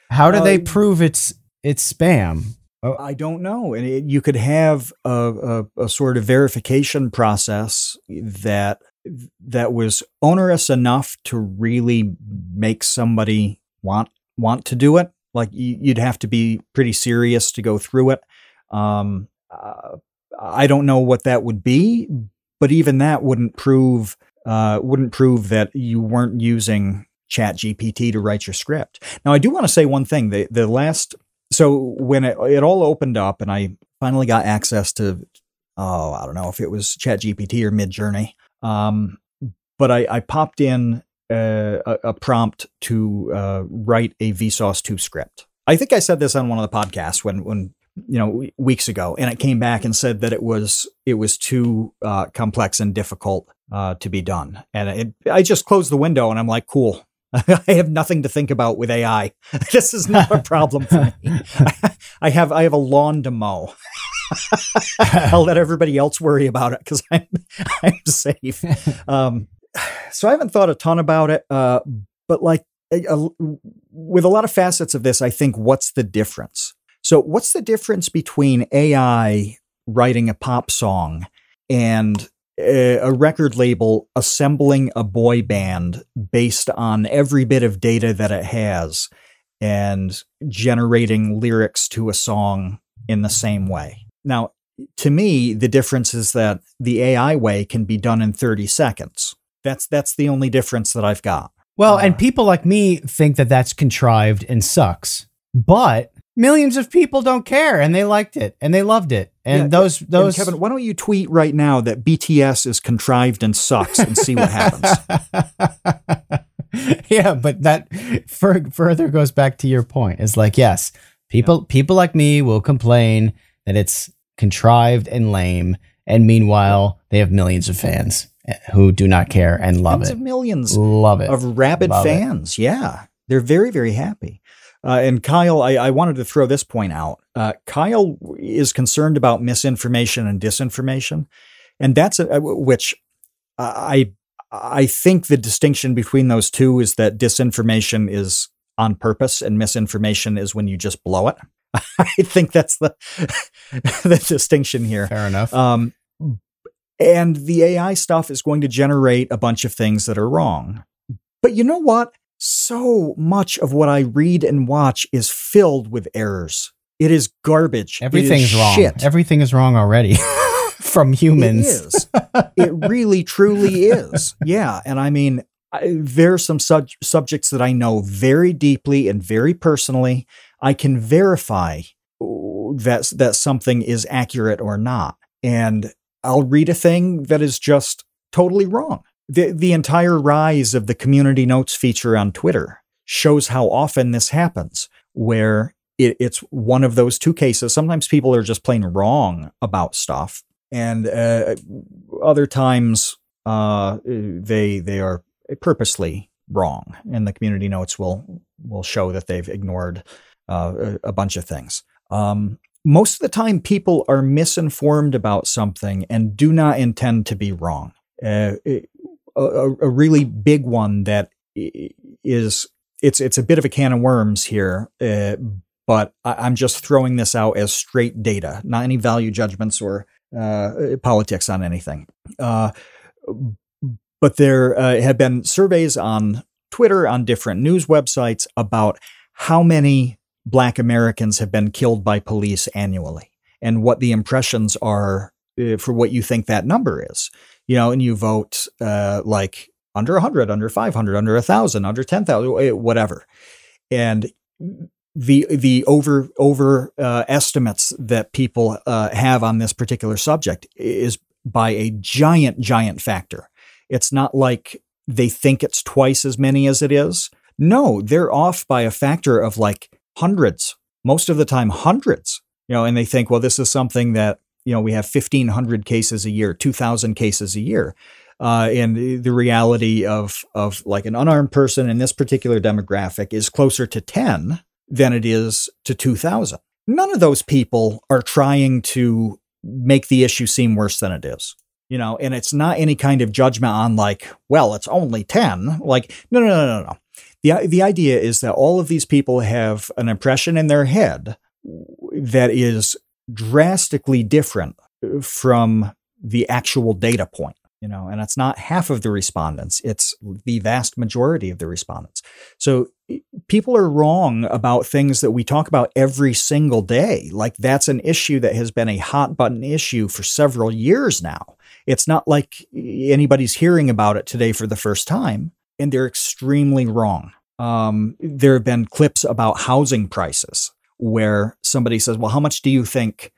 How do they Uh, prove it's it's spam? I don't know. And it, you could have a, a, a sort of verification process that that was onerous enough to really make somebody want want to do it. Like you, you'd have to be pretty serious to go through it. Um, uh, I don't know what that would be, but even that wouldn't prove uh, wouldn't prove that you weren't using Chat GPT to write your script. Now, I do want to say one thing. The the last so when it, it all opened up and I finally got access to oh I don't know if it was Chat GPT or Midjourney, um, but I, I popped in uh, a, a prompt to uh, write a Vsauce two script. I think I said this on one of the podcasts when when you know weeks ago, and it came back and said that it was it was too uh, complex and difficult uh, to be done. And it, I just closed the window and I'm like, cool. I have nothing to think about with AI. this is not a problem for me. I have I have a lawn to mow. I'll let everybody else worry about it because I'm I'm safe. Um, so I haven't thought a ton about it, uh, but like with a lot of facets of this, I think what's the difference? So what's the difference between AI writing a pop song and a record label assembling a boy band based on every bit of data that it has and generating lyrics to a song in the same way. Now, to me, the difference is that the AI way can be done in 30 seconds. That's that's the only difference that I've got. Well, Uh, and people like me think that that's contrived and sucks. But millions of people don't care and they liked it and they loved it. And Yeah, those And those Kevin, why don't you tweet right now that BTS is contrived and sucks and see what happens? yeah, but that fur- further goes back to your point. It's like, yes, people people like me will complain that it's contrived and lame, and meanwhile they have millions of fans eh, who do not care and love Tens it. of millions Love it. of rabid Love it. fans. Yeah, they're very, very happy. Uh, and Kyle, I, I wanted to throw this point out. Uh, Kyle is concerned about misinformation and disinformation, and that's a, which I I think the distinction between those two is that disinformation is on purpose and misinformation is when you just blow it. I think that's the the distinction here. Fair enough. Um, and the AI stuff is going to generate a bunch of things that are wrong. But you know what? So much of what I read and watch is filled with errors. It is garbage. Is Everything's wrong. Shit. Everything is wrong already from humans. It is. it really, truly is. Yeah. And I mean, I, there are some sub- subjects that I know very deeply and very personally. I can verify that, that something is accurate or not. And I'll read a thing that is just totally wrong. The the entire rise of the community notes feature on Twitter shows how often this happens, where it, it's one of those two cases. Sometimes people are just plain wrong about stuff, and uh, other times uh, they they are purposely wrong, and the community notes will will show that they've ignored uh, a bunch of things. Um, most of the time, people are misinformed about something and do not intend to be wrong. Uh, a, a, really big one that is it's it's a bit of a can of worms here, uh, but I, am just throwing this out as straight data, not any value judgments or uh, politics on anything. Uh, but there uh, have been surveys on Twitter, on different news websites about how many Black Americans have been killed by police annually and what the impressions are uh, for what you think that number is. You know, and you vote uh, like under 100, under 500, under 1,000, under 10,000, eh, whatever. And the the over over uh, estimates that people uh, have on this particular subject is by a giant giant factor. It's not like they think it's twice as many as it is. No, they're off by a factor of like hundreds, most of the time hundreds. You know, and they think, well, this is something that you know we have 1,500 cases a year, 2,000 cases a year. Uh, and the reality of of like an unarmed person in this particular demographic is closer to 10 than it is to 2000. None of those people are trying to make the issue seem worse than it is. You know, and it's not any kind of judgment on like, well, it's only 10. Like, no, no, no, no, no. The, the idea is that all of these people have an impression in their head that is drastically different from the actual data point you know and it's not half of the respondents it's the vast majority of the respondents. So people are wrong about things that we talk about every single day. Like that's an issue that has been a hot button issue for several years now. It's not like anybody's hearing about it today for the first time and they're extremely wrong. Um, there have been clips about housing prices where somebody says well how much do you think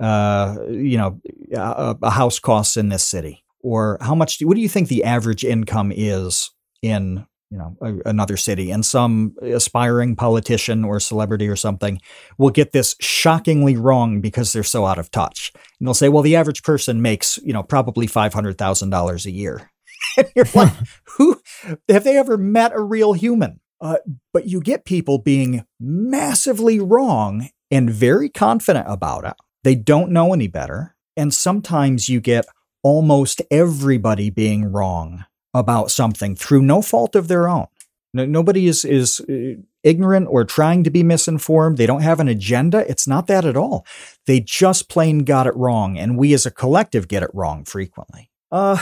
uh, you know a, a house costs in this city? Or how much do, what do you think the average income is in you know a, another city? And some aspiring politician or celebrity or something will get this shockingly wrong because they're so out of touch. And they'll say well the average person makes you know probably $500000 a year. And you're like who have they ever met a real human uh, but you get people being massively wrong and very confident about it they don't know any better and sometimes you get almost everybody being wrong about something through no fault of their own. No, nobody is is uh, ignorant or trying to be misinformed. They don't have an agenda. It's not that at all. They just plain got it wrong, and we as a collective get it wrong frequently. Uh,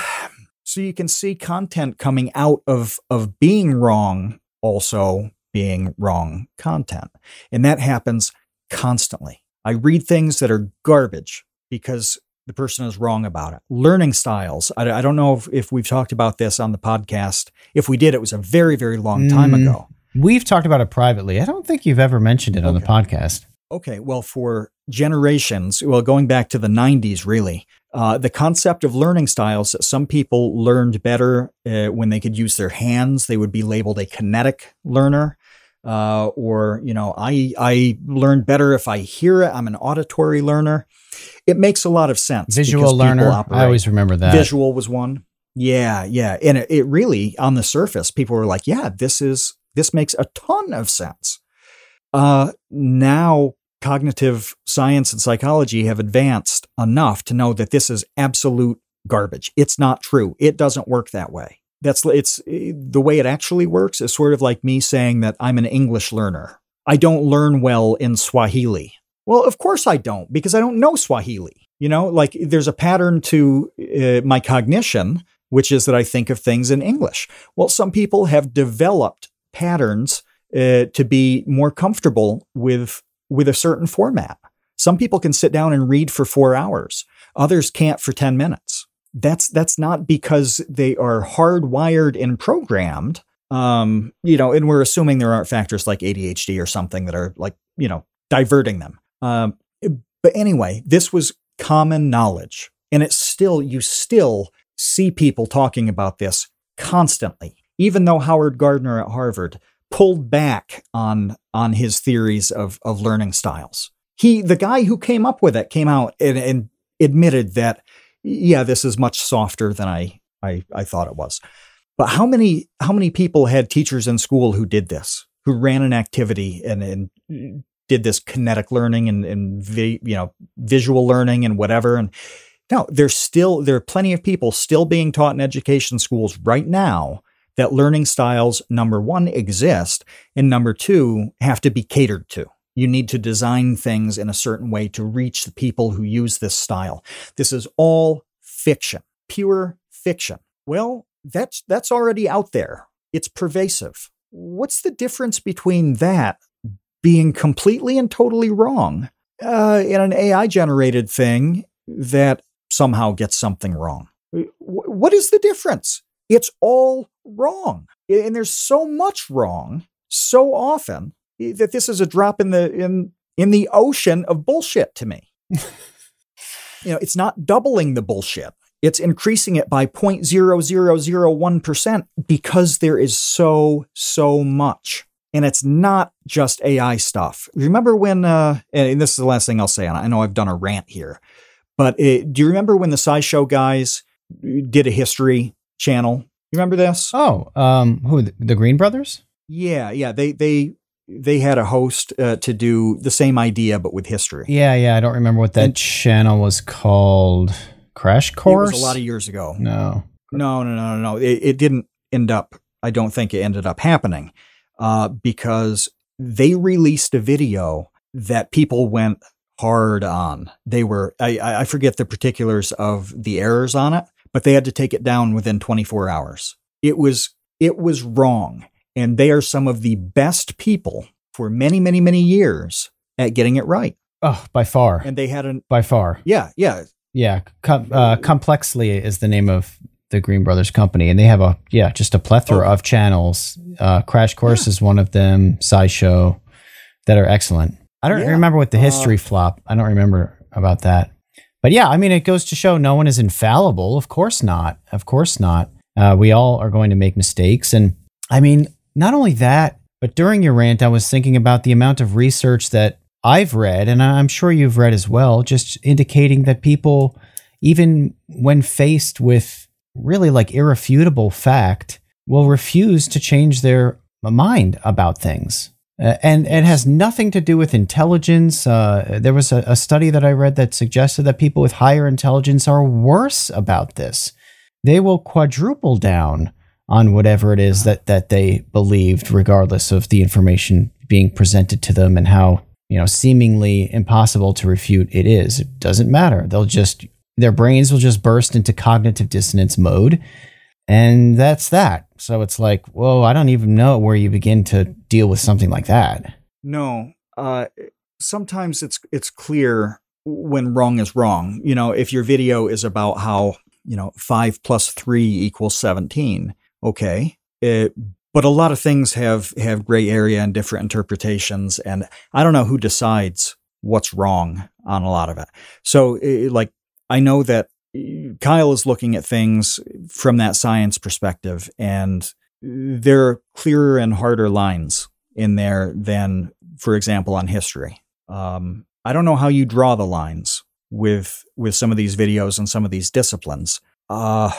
so you can see content coming out of of being wrong, also being wrong content, and that happens constantly. I read things that are garbage because the person is wrong about it. Learning styles. I, I don't know if, if, we've talked about this on the podcast. If we did, it was a very, very long time mm, ago. We've talked about it privately. I don't think you've ever mentioned it okay. on the podcast. Okay. Well, for generations, well, going back to the 90s, really, uh, the concept of learning styles, some people learned better uh, when they could use their hands. They would be labeled a kinetic learner. Uh, or, you know, I, I learn better if I hear it. I'm an auditory learner it makes a lot of sense. Visual learner. I always remember that. Visual was one. Yeah, yeah. And it, it really, on the surface, people were like, yeah, this is, this makes a ton of sense. Uh, now, cognitive science and psychology have advanced enough to know that this is absolute garbage. It's not true. It doesn't work that way. That's it's the way it actually works is sort of like me saying that I'm an English learner. I don't learn well in Swahili. Well, of course I don't, because I don't know Swahili. You know, like there's a pattern to uh, my cognition, which is that I think of things in English. Well, some people have developed patterns uh, to be more comfortable with with a certain format. Some people can sit down and read for four hours. Others can't for 10 minutes. That's that's not because they are hardwired and programmed. Um, you know, and we're assuming there aren't factors like ADHD or something that are like, you know, diverting them. Um, but anyway, this was common knowledge. And it's still, you still see people talking about this constantly, even though Howard Gardner at Harvard pulled back on on his theories of of learning styles. He, the guy who came up with it, came out and, and admitted that, yeah, this is much softer than I, I I thought it was. But how many how many people had teachers in school who did this, who ran an activity and, and did this kinetic learning and, and vi, you know visual learning and whatever and now there's still there are plenty of people still being taught in education schools right now that learning styles number 1 exist and number 2 have to be catered to. You need to design things in a certain way to reach the people who use this style. This is all fiction pure fiction. Well that's that's already out there. It's pervasive. What's the difference between that being completely and totally wrong uh, in an AI generated thing that somehow gets something wrong. What is the difference? It's all wrong. And there's so much wrong so often eh, that this is a drop in the in in the ocean of bullshit to me. you know, it's not doubling the bullshit. It's increasing it by 0.0001% because there is so so much and it's not just AI stuff. Remember when, uh, and this is the last thing I'll say on it. I know I've done a rant here, but it, do you remember when the SciShow guys eh, did a history channel? You remember this? Oh, um, who the Green Brothers? Yeah, yeah. They they they had a host uh, to do the same idea but with history. Yeah, yeah. I don't remember what that and, channel was called. Crash Course. It was a lot of years ago. No, no, no, no, no. It, it didn't end up. I don't think it ended up happening uh, because they released a video that people went hard on. They were, I, I forget the particulars of the errors on it, but they had to take it down within 24 hours. It was, it was wrong. And they are some of the best people for many, many, many years at getting it right. Oh, by far. And they had an, by far. Yeah. Yeah. Yeah. Com- uh, Complexly is the name of the Green Brothers company, and they have a yeah, just a plethora oh. of channels. Uh, Crash Course yeah. is one of them. SciShow that are excellent. I don't yeah. remember what the history uh, flop. I don't remember about that. But yeah, I mean, it goes to show no one is infallible. Of course not. Of course not. Uh, we all are going to make mistakes, and I mean, not only that, but during your rant, I was thinking about the amount of research that I've read, and I'm sure you've read as well, just indicating that people, even when faced with really like irrefutable fact will refuse to change their mind about things. Uh, and it has nothing to do with intelligence. Uh, there was a, a, study that I read that suggested that people with higher intelligence are worse about this. They will quadruple down on whatever it is that that they believed, regardless of the information being presented to them and how you know seemingly impossible to refute it is. It doesn't matter. They'll just their brains will just burst into cognitive dissonance mode. And that's that. So it's like, whoa, I don't even know where you begin to deal with something like that. No. Uh, sometimes it's it's clear when wrong is wrong. You know, if your video is about how, you know, five plus three equals 17, okay. It, but a lot of things have have gray area and different interpretations and i don't know who decides what's wrong on a lot of it so it, like I know that Kyle is looking at things from that science perspective, and there are clearer and harder lines in there than, for example, on history. Um, I don't know how you draw the lines with with some of these videos and some of these disciplines. Uh,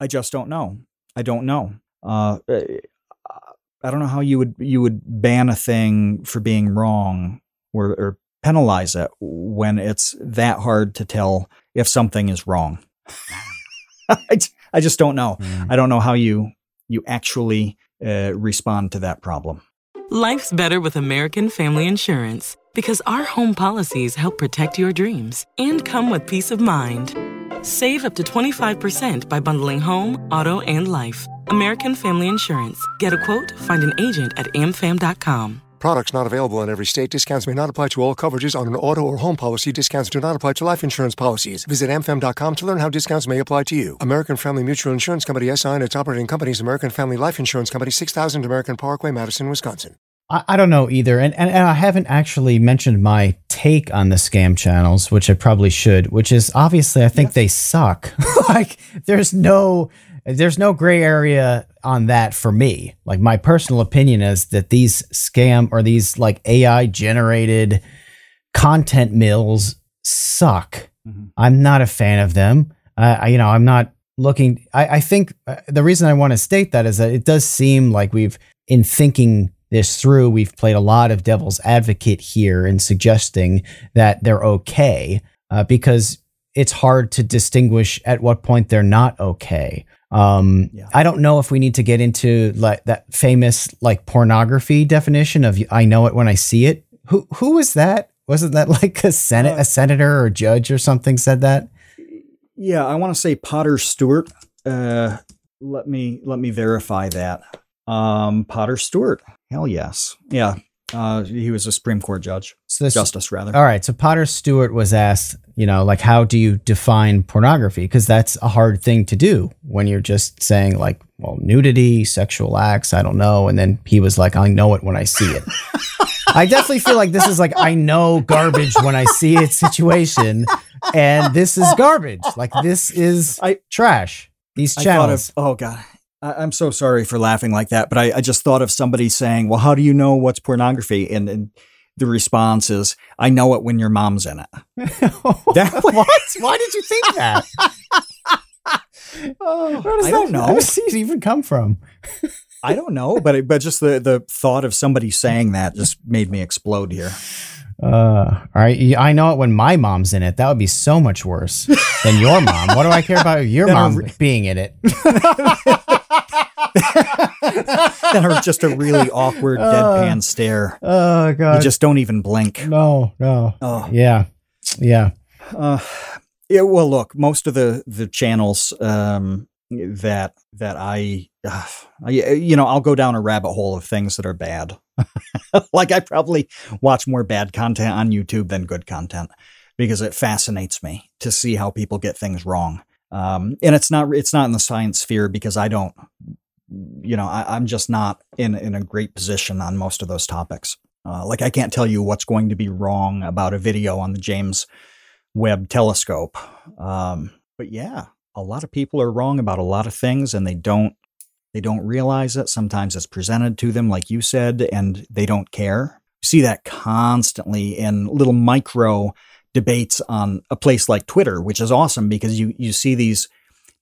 I just don't know. I don't know. Uh, I don't know how you would you would ban a thing for being wrong or, or penalize it when it's that hard to tell if something is wrong. I, I just don't know. Mm. I don't know how you you actually uh, respond to that problem. Life's better with American Family Insurance because our home policies help protect your dreams and come with peace of mind. Save up to 25% by bundling home, auto, and life. American Family Insurance. Get a quote, find an agent at amfam.com. Products not available in every state. Discounts may not apply to all coverages on an auto or home policy. Discounts do not apply to life insurance policies. Visit amfam.com to learn how discounts may apply to you. American Family Mutual Insurance Company SI and its operating companies American Family Life Insurance Company 6000 American Parkway, Madison, Wisconsin. I, I don't know either. And, and, and I haven't actually mentioned my take on the scam channels, which I probably should, which is obviously I think yes. they suck. like there's no there's no gray area on that for me. Like my personal opinion is that these scam or these like AI generated content mills suck. Mm-hmm. I'm not a fan of them. Uh, I, you know, I'm not looking. I, I think uh, the reason I want to state that is that it does seem like we've, in thinking this through, we've played a lot of devil's advocate here in suggesting that they're okay uh, because it's hard to distinguish at what point they're not okay. Um, yeah. I don't know if we need to get into like that famous like pornography definition of I know it when I see it. Who who was that? Wasn't that like a senate uh, a senator or judge or something said that? Yeah, I want to say Potter Stewart. Uh, let me let me verify that. Um, Potter Stewart. Hell yes. Yeah. Uh, he was a Supreme Court judge, so this, justice rather. All right. So Potter Stewart was asked, you know, like how do you define pornography? Because that's a hard thing to do when you're just saying like, well, nudity, sexual acts, I don't know. And then he was like, I know it when I see it. I definitely feel like this is like I know garbage when I see it situation, and this is garbage. Like this is I, trash. These channels. Of, oh god, I, am so sorry for laughing like that, but I, I, just thought of somebody saying, "Well, how do you know what's pornography?" And, and the response is, "I know it when your mom's in it." that, what? Why did you think that? oh, Where does I that, don't know. Where does it even come from? I don't know, but but just the the thought of somebody saying that just made me explode here. Uh, all right. I know it when my mom's in it. That would be so much worse than your mom. What do I care about your mom being in it? That are just a really awkward uh, deadpan stare. Oh god! You just don't even blink. No, no. Oh. Yeah, yeah. Uh, yeah. Well, look, most of the the channels um, that that I, uh, I, you know, I'll go down a rabbit hole of things that are bad. like I probably watch more bad content on YouTube than good content because it fascinates me to see how people get things wrong. Um, and it's not it's not in the science sphere because I don't you know, I, am just not in in a great position on most of those topics. Uh, like I can't tell you what's going to be wrong about a video on the James Webb Telescope. Um, but yeah, a lot of people are wrong about a lot of things, and they don't they don't realize it. Sometimes it's presented to them, like you said, and they don't care. You see that constantly in little micro debates on a place like Twitter, which is awesome because you you see these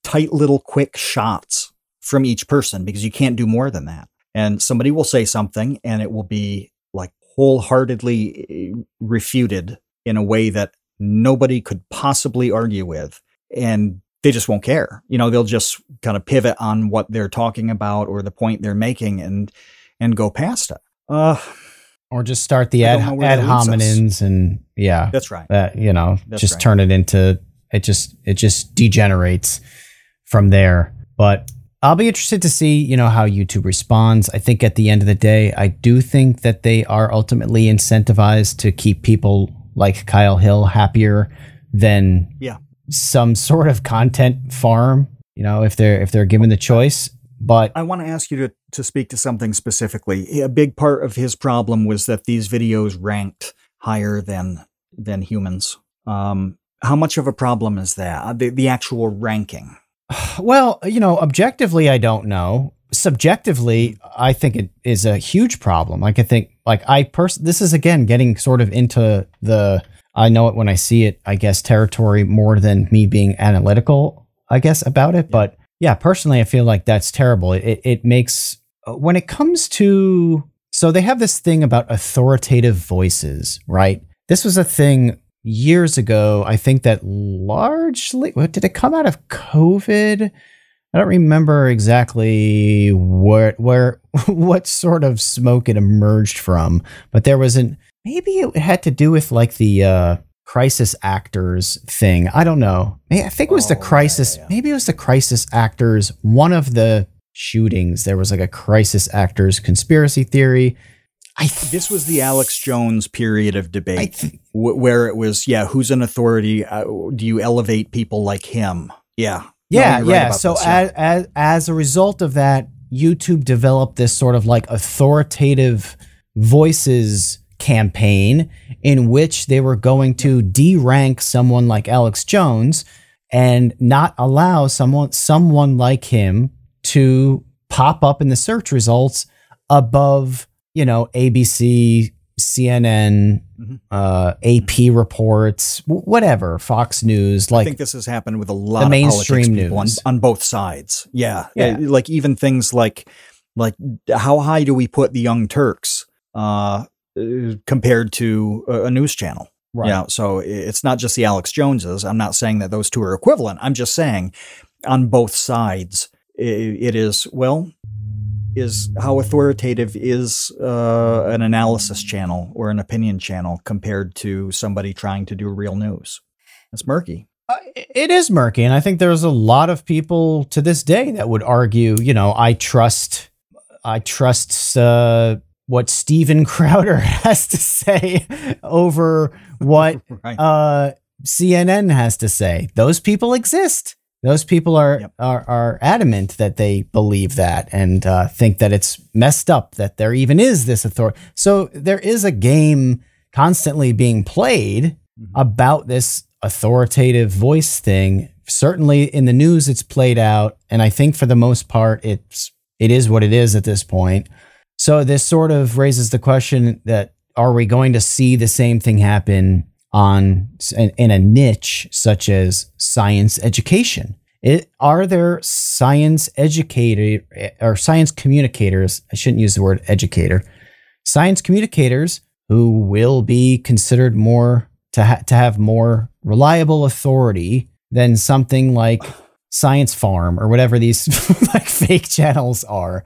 tight little quick shots from each person because you can't do more than that. And somebody will say something and it will be like wholeheartedly eh, refuted in a way that nobody could possibly argue with. And they just won't care. You know, they'll just kind of pivot on what they're talking about or the point they're making and and go past it. Uh, or just start the ad, ad hominems and yeah, that's right. Uh, you know, that's just right. turn it into it. Just it just degenerates from there. But I'll be interested to see, you know, how YouTube responds. I think at the end of the day, I do think that they are ultimately incentivized to keep people like Kyle Hill happier than yeah. some sort of content farm, you know, if they're if they're given the choice. But I want to ask you to to speak to something specifically. A big part of his problem was that these videos ranked higher than than humans. Um, how much of a problem is that? The the actual ranking. Well, you know, objectively, I don't know. Subjectively, I think it is a huge problem. Like I think, like I pers- this is again getting sort of into the I know it when I see it. I guess territory more than me being analytical. I guess about it, but yeah, personally, I feel like that's terrible. It it makes uh, when it comes to so they have this thing about authoritative voices, right? This was a thing years ago, I think that largely, what, did it come out of COVID? I don't remember exactly where, where, what sort of smoke it emerged from, but there was an, maybe it had to do with like the, uh, crisis actors thing. I don't know. I think it was oh, the crisis. Yeah, yeah. Maybe it was the crisis actors. One of the shootings, there was like a crisis actors conspiracy theory Th- this was the Alex Jones period of debate th- w- where it was, yeah, who's an authority? Uh, do you elevate people like him? Yeah. Yeah, no, yeah. Right so this, yeah. As, as, as a result of that, YouTube developed this sort of like authoritative voices campaign in which they were going to de-rank someone like Alex Jones and not allow someone someone like him to pop up in the search results above, you know, ABC, CNN, Mm-hmm. uh, AP reports, whatever, Fox News. Like I think this has happened with a lot of mainstream people on, news. on both sides. Yeah. Yeah. Uh, like even things like like how high do we put the Young Turks uh, uh, compared to a, a news channel? Right. You know, so it's not just the Alex Joneses. I'm not saying that those two are equivalent. I'm just saying on both sides it is well is how authoritative is uh, an analysis channel or an opinion channel compared to somebody trying to do real news? It's murky. Uh, it is murky and i think there's a lot of people to this day that would argue you know i trust i trust uh, what Steven Crowder has to say over what Right. uh, CNN has to say. Those people exist. Those people are Yep. are, are adamant that they believe that and uh, think that it's messed up that there even is this authority. So there is a game constantly being played about this authoritative voice thing. Certainly in the news, it's played out, and I think for the most part, it's it is what it is at this point. So this sort of raises the question that are we going to see the same thing happen on in, a niche such as science education? It, are there science educator eh, or science communicators? I shouldn't use the word educator. Science communicators who will be considered more to ha- to have more reliable authority than something like Science Farm or whatever these like fake channels are.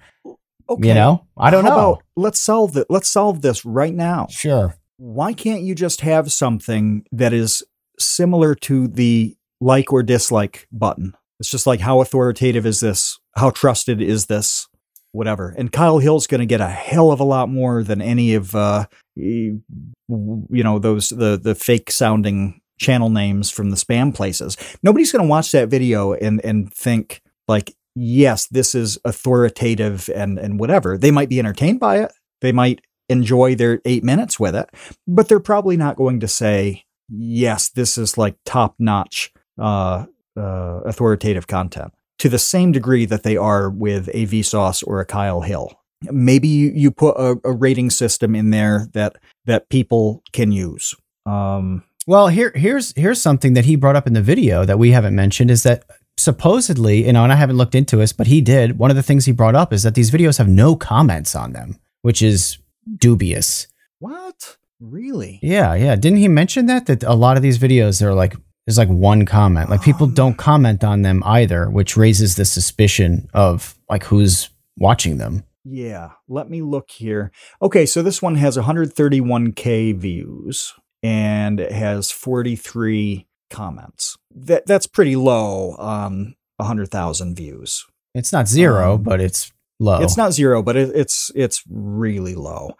Okay. You know, I don't How know. About, let's solve it. Let's solve this right now. Sure. Why can't you just have something that is similar to the like or dislike button? It's just like how authoritative is this? How trusted is this? Whatever. And Kyle Hill's going to get a hell of a lot more than any of uh, you know those the the fake sounding channel names from the spam places. Nobody's going to watch that video and and think like, yes, this is authoritative and and whatever. They might be entertained by it. They might enjoy their eight minutes with it, but they're probably not going to say, yes, this is like top notch uh, uh, authoritative content to the same degree that they are with a Vsauce or a Kyle Hill. Maybe you, you put a, a rating system in there that that people can use. Um, Well, here here's here's something that he brought up in the video that we haven't mentioned is that supposedly, you know, and I haven't looked into this, but he did. One of the things he brought up is that these videos have no comments on them, which is dubious. what? Really? Yeah, yeah. Didn't he mention that that a lot of these videos are like there's like one comment. Like people don't comment on them either, which raises the suspicion of like who's watching them. Yeah, let me look here. Okay, so this one has 131k views and it has 43 comments. That that's pretty low on 100,000 views. It's not zero, Um, but it's low. It's not zero, but it, it's it's really low.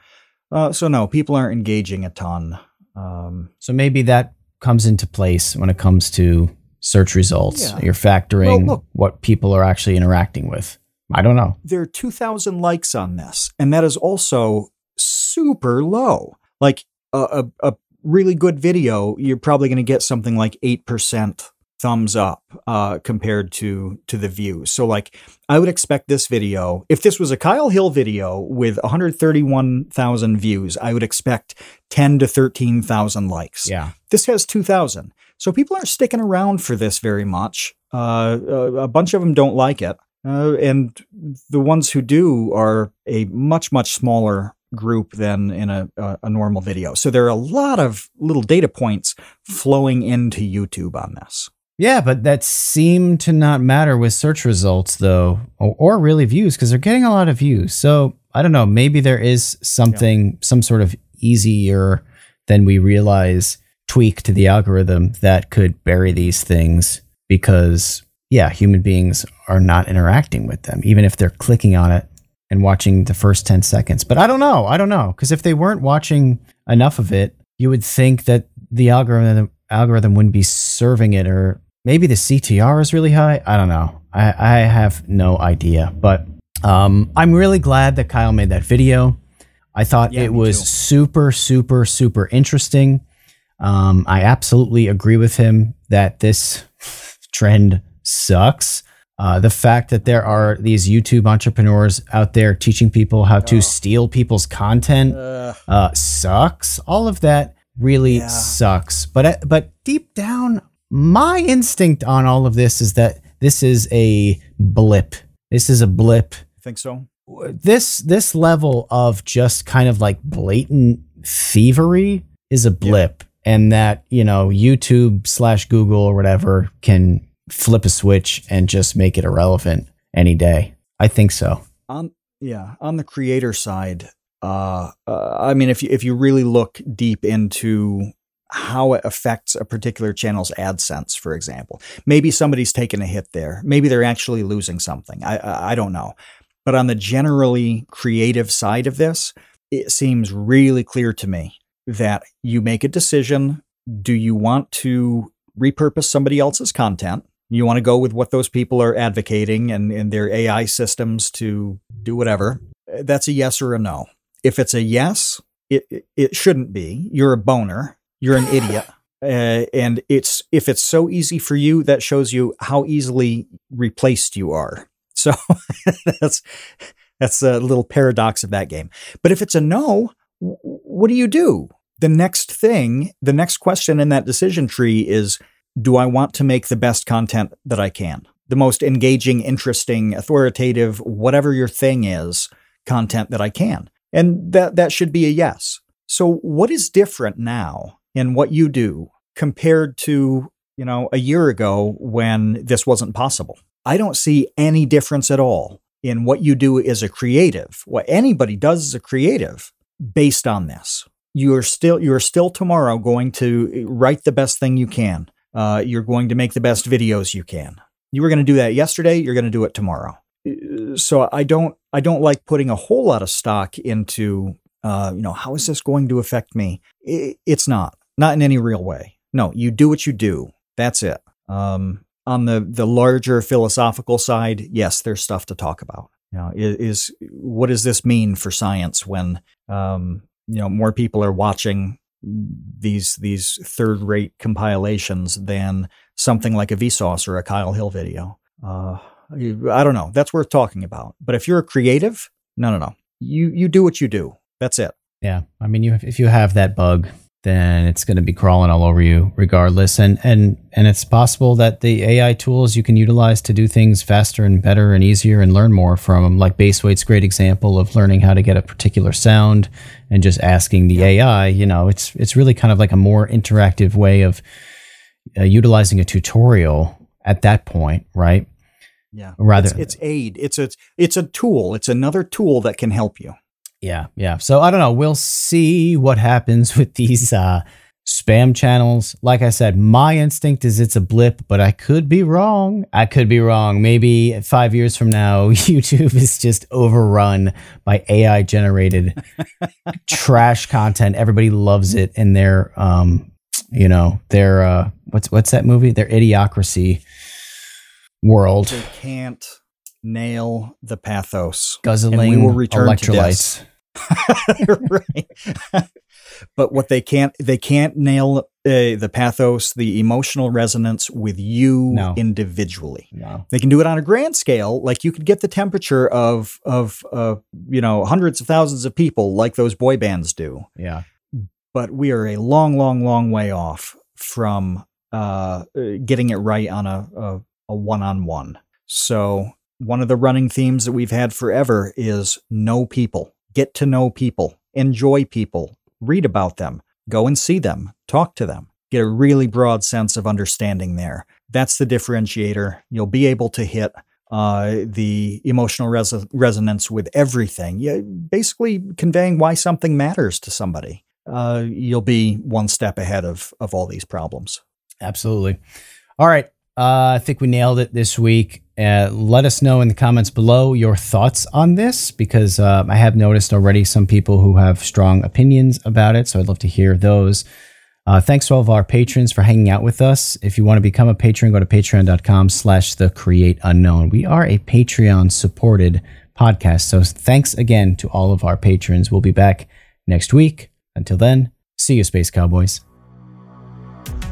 Uh, so no, people aren't engaging a ton. Um, So maybe that comes into place when it comes to search results. Yeah. You're factoring Well, what people are actually interacting with. I don't know. there are 2,000 likes on this, and that is also super low. Like a, a, a really good video, you're probably going to get something like 8% thumbs up uh, compared to to the views. So like I would expect this video, if this was a Kyle Hill video with 131,000 views, I would expect 10 to 13,000 likes. Yeah. This has 2,000. So people aren't sticking around for this very much. Uh, a, a bunch of them don't like it. Uh, and the ones who do are a much, much smaller group than in a, a, a normal video. So there are a lot of little data points flowing into YouTube on this. Yeah, but that seemed to not matter with search results though, or, or really views, because they're getting a lot of views. So I don't know. Maybe there is something, some sort of easier than we realize tweak to the algorithm that could bury these things because, yeah, human beings are not interacting with them, even if they're clicking on it and watching the first 10 seconds. But I don't know. I don't know. Because if they weren't watching enough of it, you would think that the algorithm algorithm wouldn't be serving it or maybe the CTR is really high. I don't know. I, I have no idea. But um, I'm really glad that Kyle made that video. I thought Yeah, it was too. super, super, super interesting. Um, I absolutely agree with him that this trend sucks. Uh, the fact that there are these YouTube entrepreneurs out there teaching people how to steal people's content uh, sucks. All of that really Yeah. sucks. But uh, but deep down, my instinct on all of this is that this is a blip. This is a blip. Think so? This this level of just kind of like blatant thievery is a blip, and that you know YouTube slash Google or whatever can flip a switch and just make it irrelevant any day. I think so. on yeah on the creator side uh, uh i mean if you if you really look deep into how it affects a particular channel's AdSense, for example. Maybe somebody's taken a hit there. Maybe they're actually losing something. I, I I don't know. But on the generally creative side of this, it seems really clear to me that you make a decision. Do you want to repurpose somebody else's content? You want to go with what those people are advocating and, and their AI systems to do whatever. That's a yes or a no. If it's a yes, it, it, it shouldn't be. You're a boner. You're an idiot. Uh, and it's if it's so easy for you, that shows you how easily replaced you are. So that's that's a little paradox of that game. But if it's a no, what do you do? The next thing, the next question in that decision tree is do I want to make the best content that I can? The most engaging, interesting, authoritative, whatever your thing is, content that I can. And that that should be a yes. So what is different now in what you do compared to, you know, a year ago when this wasn't possible? I don't see any difference at all in what you do as a creative. What anybody does as a creative based on this. You are still you are still tomorrow going to write the best thing you can. Uh, you're going to make the best videos you can. You were going to do that yesterday. You're going to do it tomorrow. So I don't I don't like putting a whole lot of stock into uh, you know how is this going to affect me. It's not not in any real way. No, you do what you do. That's it. Um, on the the larger philosophical side, yes, there's stuff to talk about. You know, is what does this mean for science when um, you know more people are watching these these third rate compilations than something like a Vsauce or a Kyle Hill video? Uh, I don't know. That's worth talking about. But if you're a creative, no, no, no. You you do what you do. That's it. Yeah, I mean, you if you have that bug, then it's going to be crawling all over you regardless. And and and it's possible that the AI tools you can utilize to do things faster and better and easier and learn more from them. Like Baseweight's great example of learning how to get a particular sound and just asking the AI. You know, it's it's really kind of like a more interactive way of uh, utilizing a tutorial at that point, right? Yeah. Rather- it's, it's aid. It's a it's a tool. It's another tool that can help you. Yeah, yeah. So I don't know. We'll see what happens with these uh, spam channels. Like I said, my instinct is it's a blip, but I could be wrong. I could be wrong. Maybe five years from now, YouTube is just overrun by AI generated trash content. Everybody loves it in their, um, you know, their uh, what's what's that movie? Their idiocracy world. They can't nail the pathos. Guzzling and we will return to electrolytes. this. right. but what they can't they can't nail uh, the pathos, the emotional resonance with you No. individually. No. They can do it on a grand scale, like you could get the temperature of of uh, you know hundreds of thousands of people, like those boy bands do. Yeah. But we are a long, long, long way off from uh, uh, getting it right on a a, a one-on-one. So one of the running themes that we've had forever is no people, get to know people, enjoy people, read about them, go and see them, talk to them, get a really broad sense of understanding there. That's the differentiator. You'll be able to hit uh, the emotional res- resonance with everything. Yeah, basically conveying why something matters to somebody. Uh, you'll be one step ahead of of all these problems. Absolutely. All right. Uh, I think we nailed it this week. Uh, let us know in the comments below your thoughts on this because uh, I have noticed already some people who have strong opinions about it. So I'd love to hear those. Uh, thanks to all of our patrons for hanging out with us. If you want to become a patron, go to patreon.com slash the create unknown. We are a Patreon supported podcast. So thanks again to all of our patrons. We'll be back next week. Until then, see you, Space Cowboys.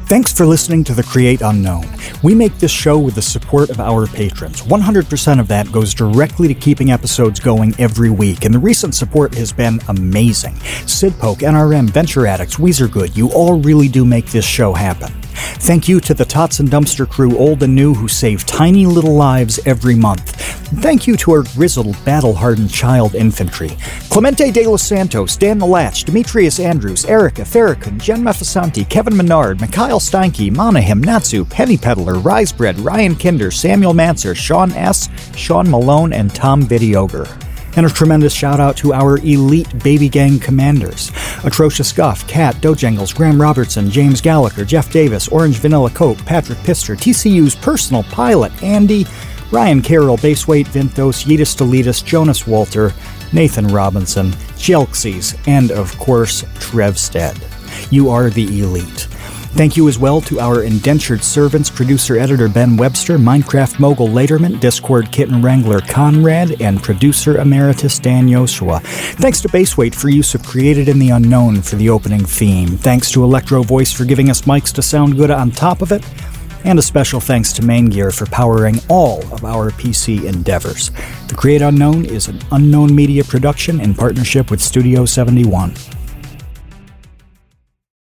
Thanks for listening to The Create Unknown. We make this show with the support of our patrons. 100% of that goes directly to keeping episodes going every week, and the recent support has been amazing. Sid Poke, NRM, Venture Addicts, Weezer Good, you all really do make this show happen. Thank you to the Tots and Dumpster crew, old and new, who save tiny little lives every month. Thank you to our grizzled, battle hardened child infantry Clemente de los Santos, Dan Latch, Demetrius Andrews, Erica Farrakhan, Jen Mefasanti, Kevin Menard, Mikhail Steinke, Monahim, Natsu, Penny Peddler, Risebread, Ryan Kinder, Samuel Manser, Sean S., Sean Malone, and Tom Vidioger. And a tremendous shout out to our elite baby gang commanders Atrocious Guff, Kat, Dojangles, Graham Robertson, James Gallagher, Jeff Davis, Orange Vanilla Coke, Patrick Pister, TCU's personal pilot, Andy, Ryan Carroll, Baseweight Vintos, Yeetus Deletus, Jonas Walter, Nathan Robinson, Jelxies, and of course, Trevstead. You are the elite. Thank you as well to our indentured servants, producer editor Ben Webster, Minecraft mogul Laterman, Discord kitten wrangler Conrad, and producer emeritus Dan Yoshua. Thanks to Baseweight for use of Created in the Unknown for the opening theme. Thanks to Electro Voice for giving us mics to sound good on top of it. And a special thanks to MAINGEAR for powering all of our PC endeavors. The Create Unknown is an unknown media production in partnership with Studio 71.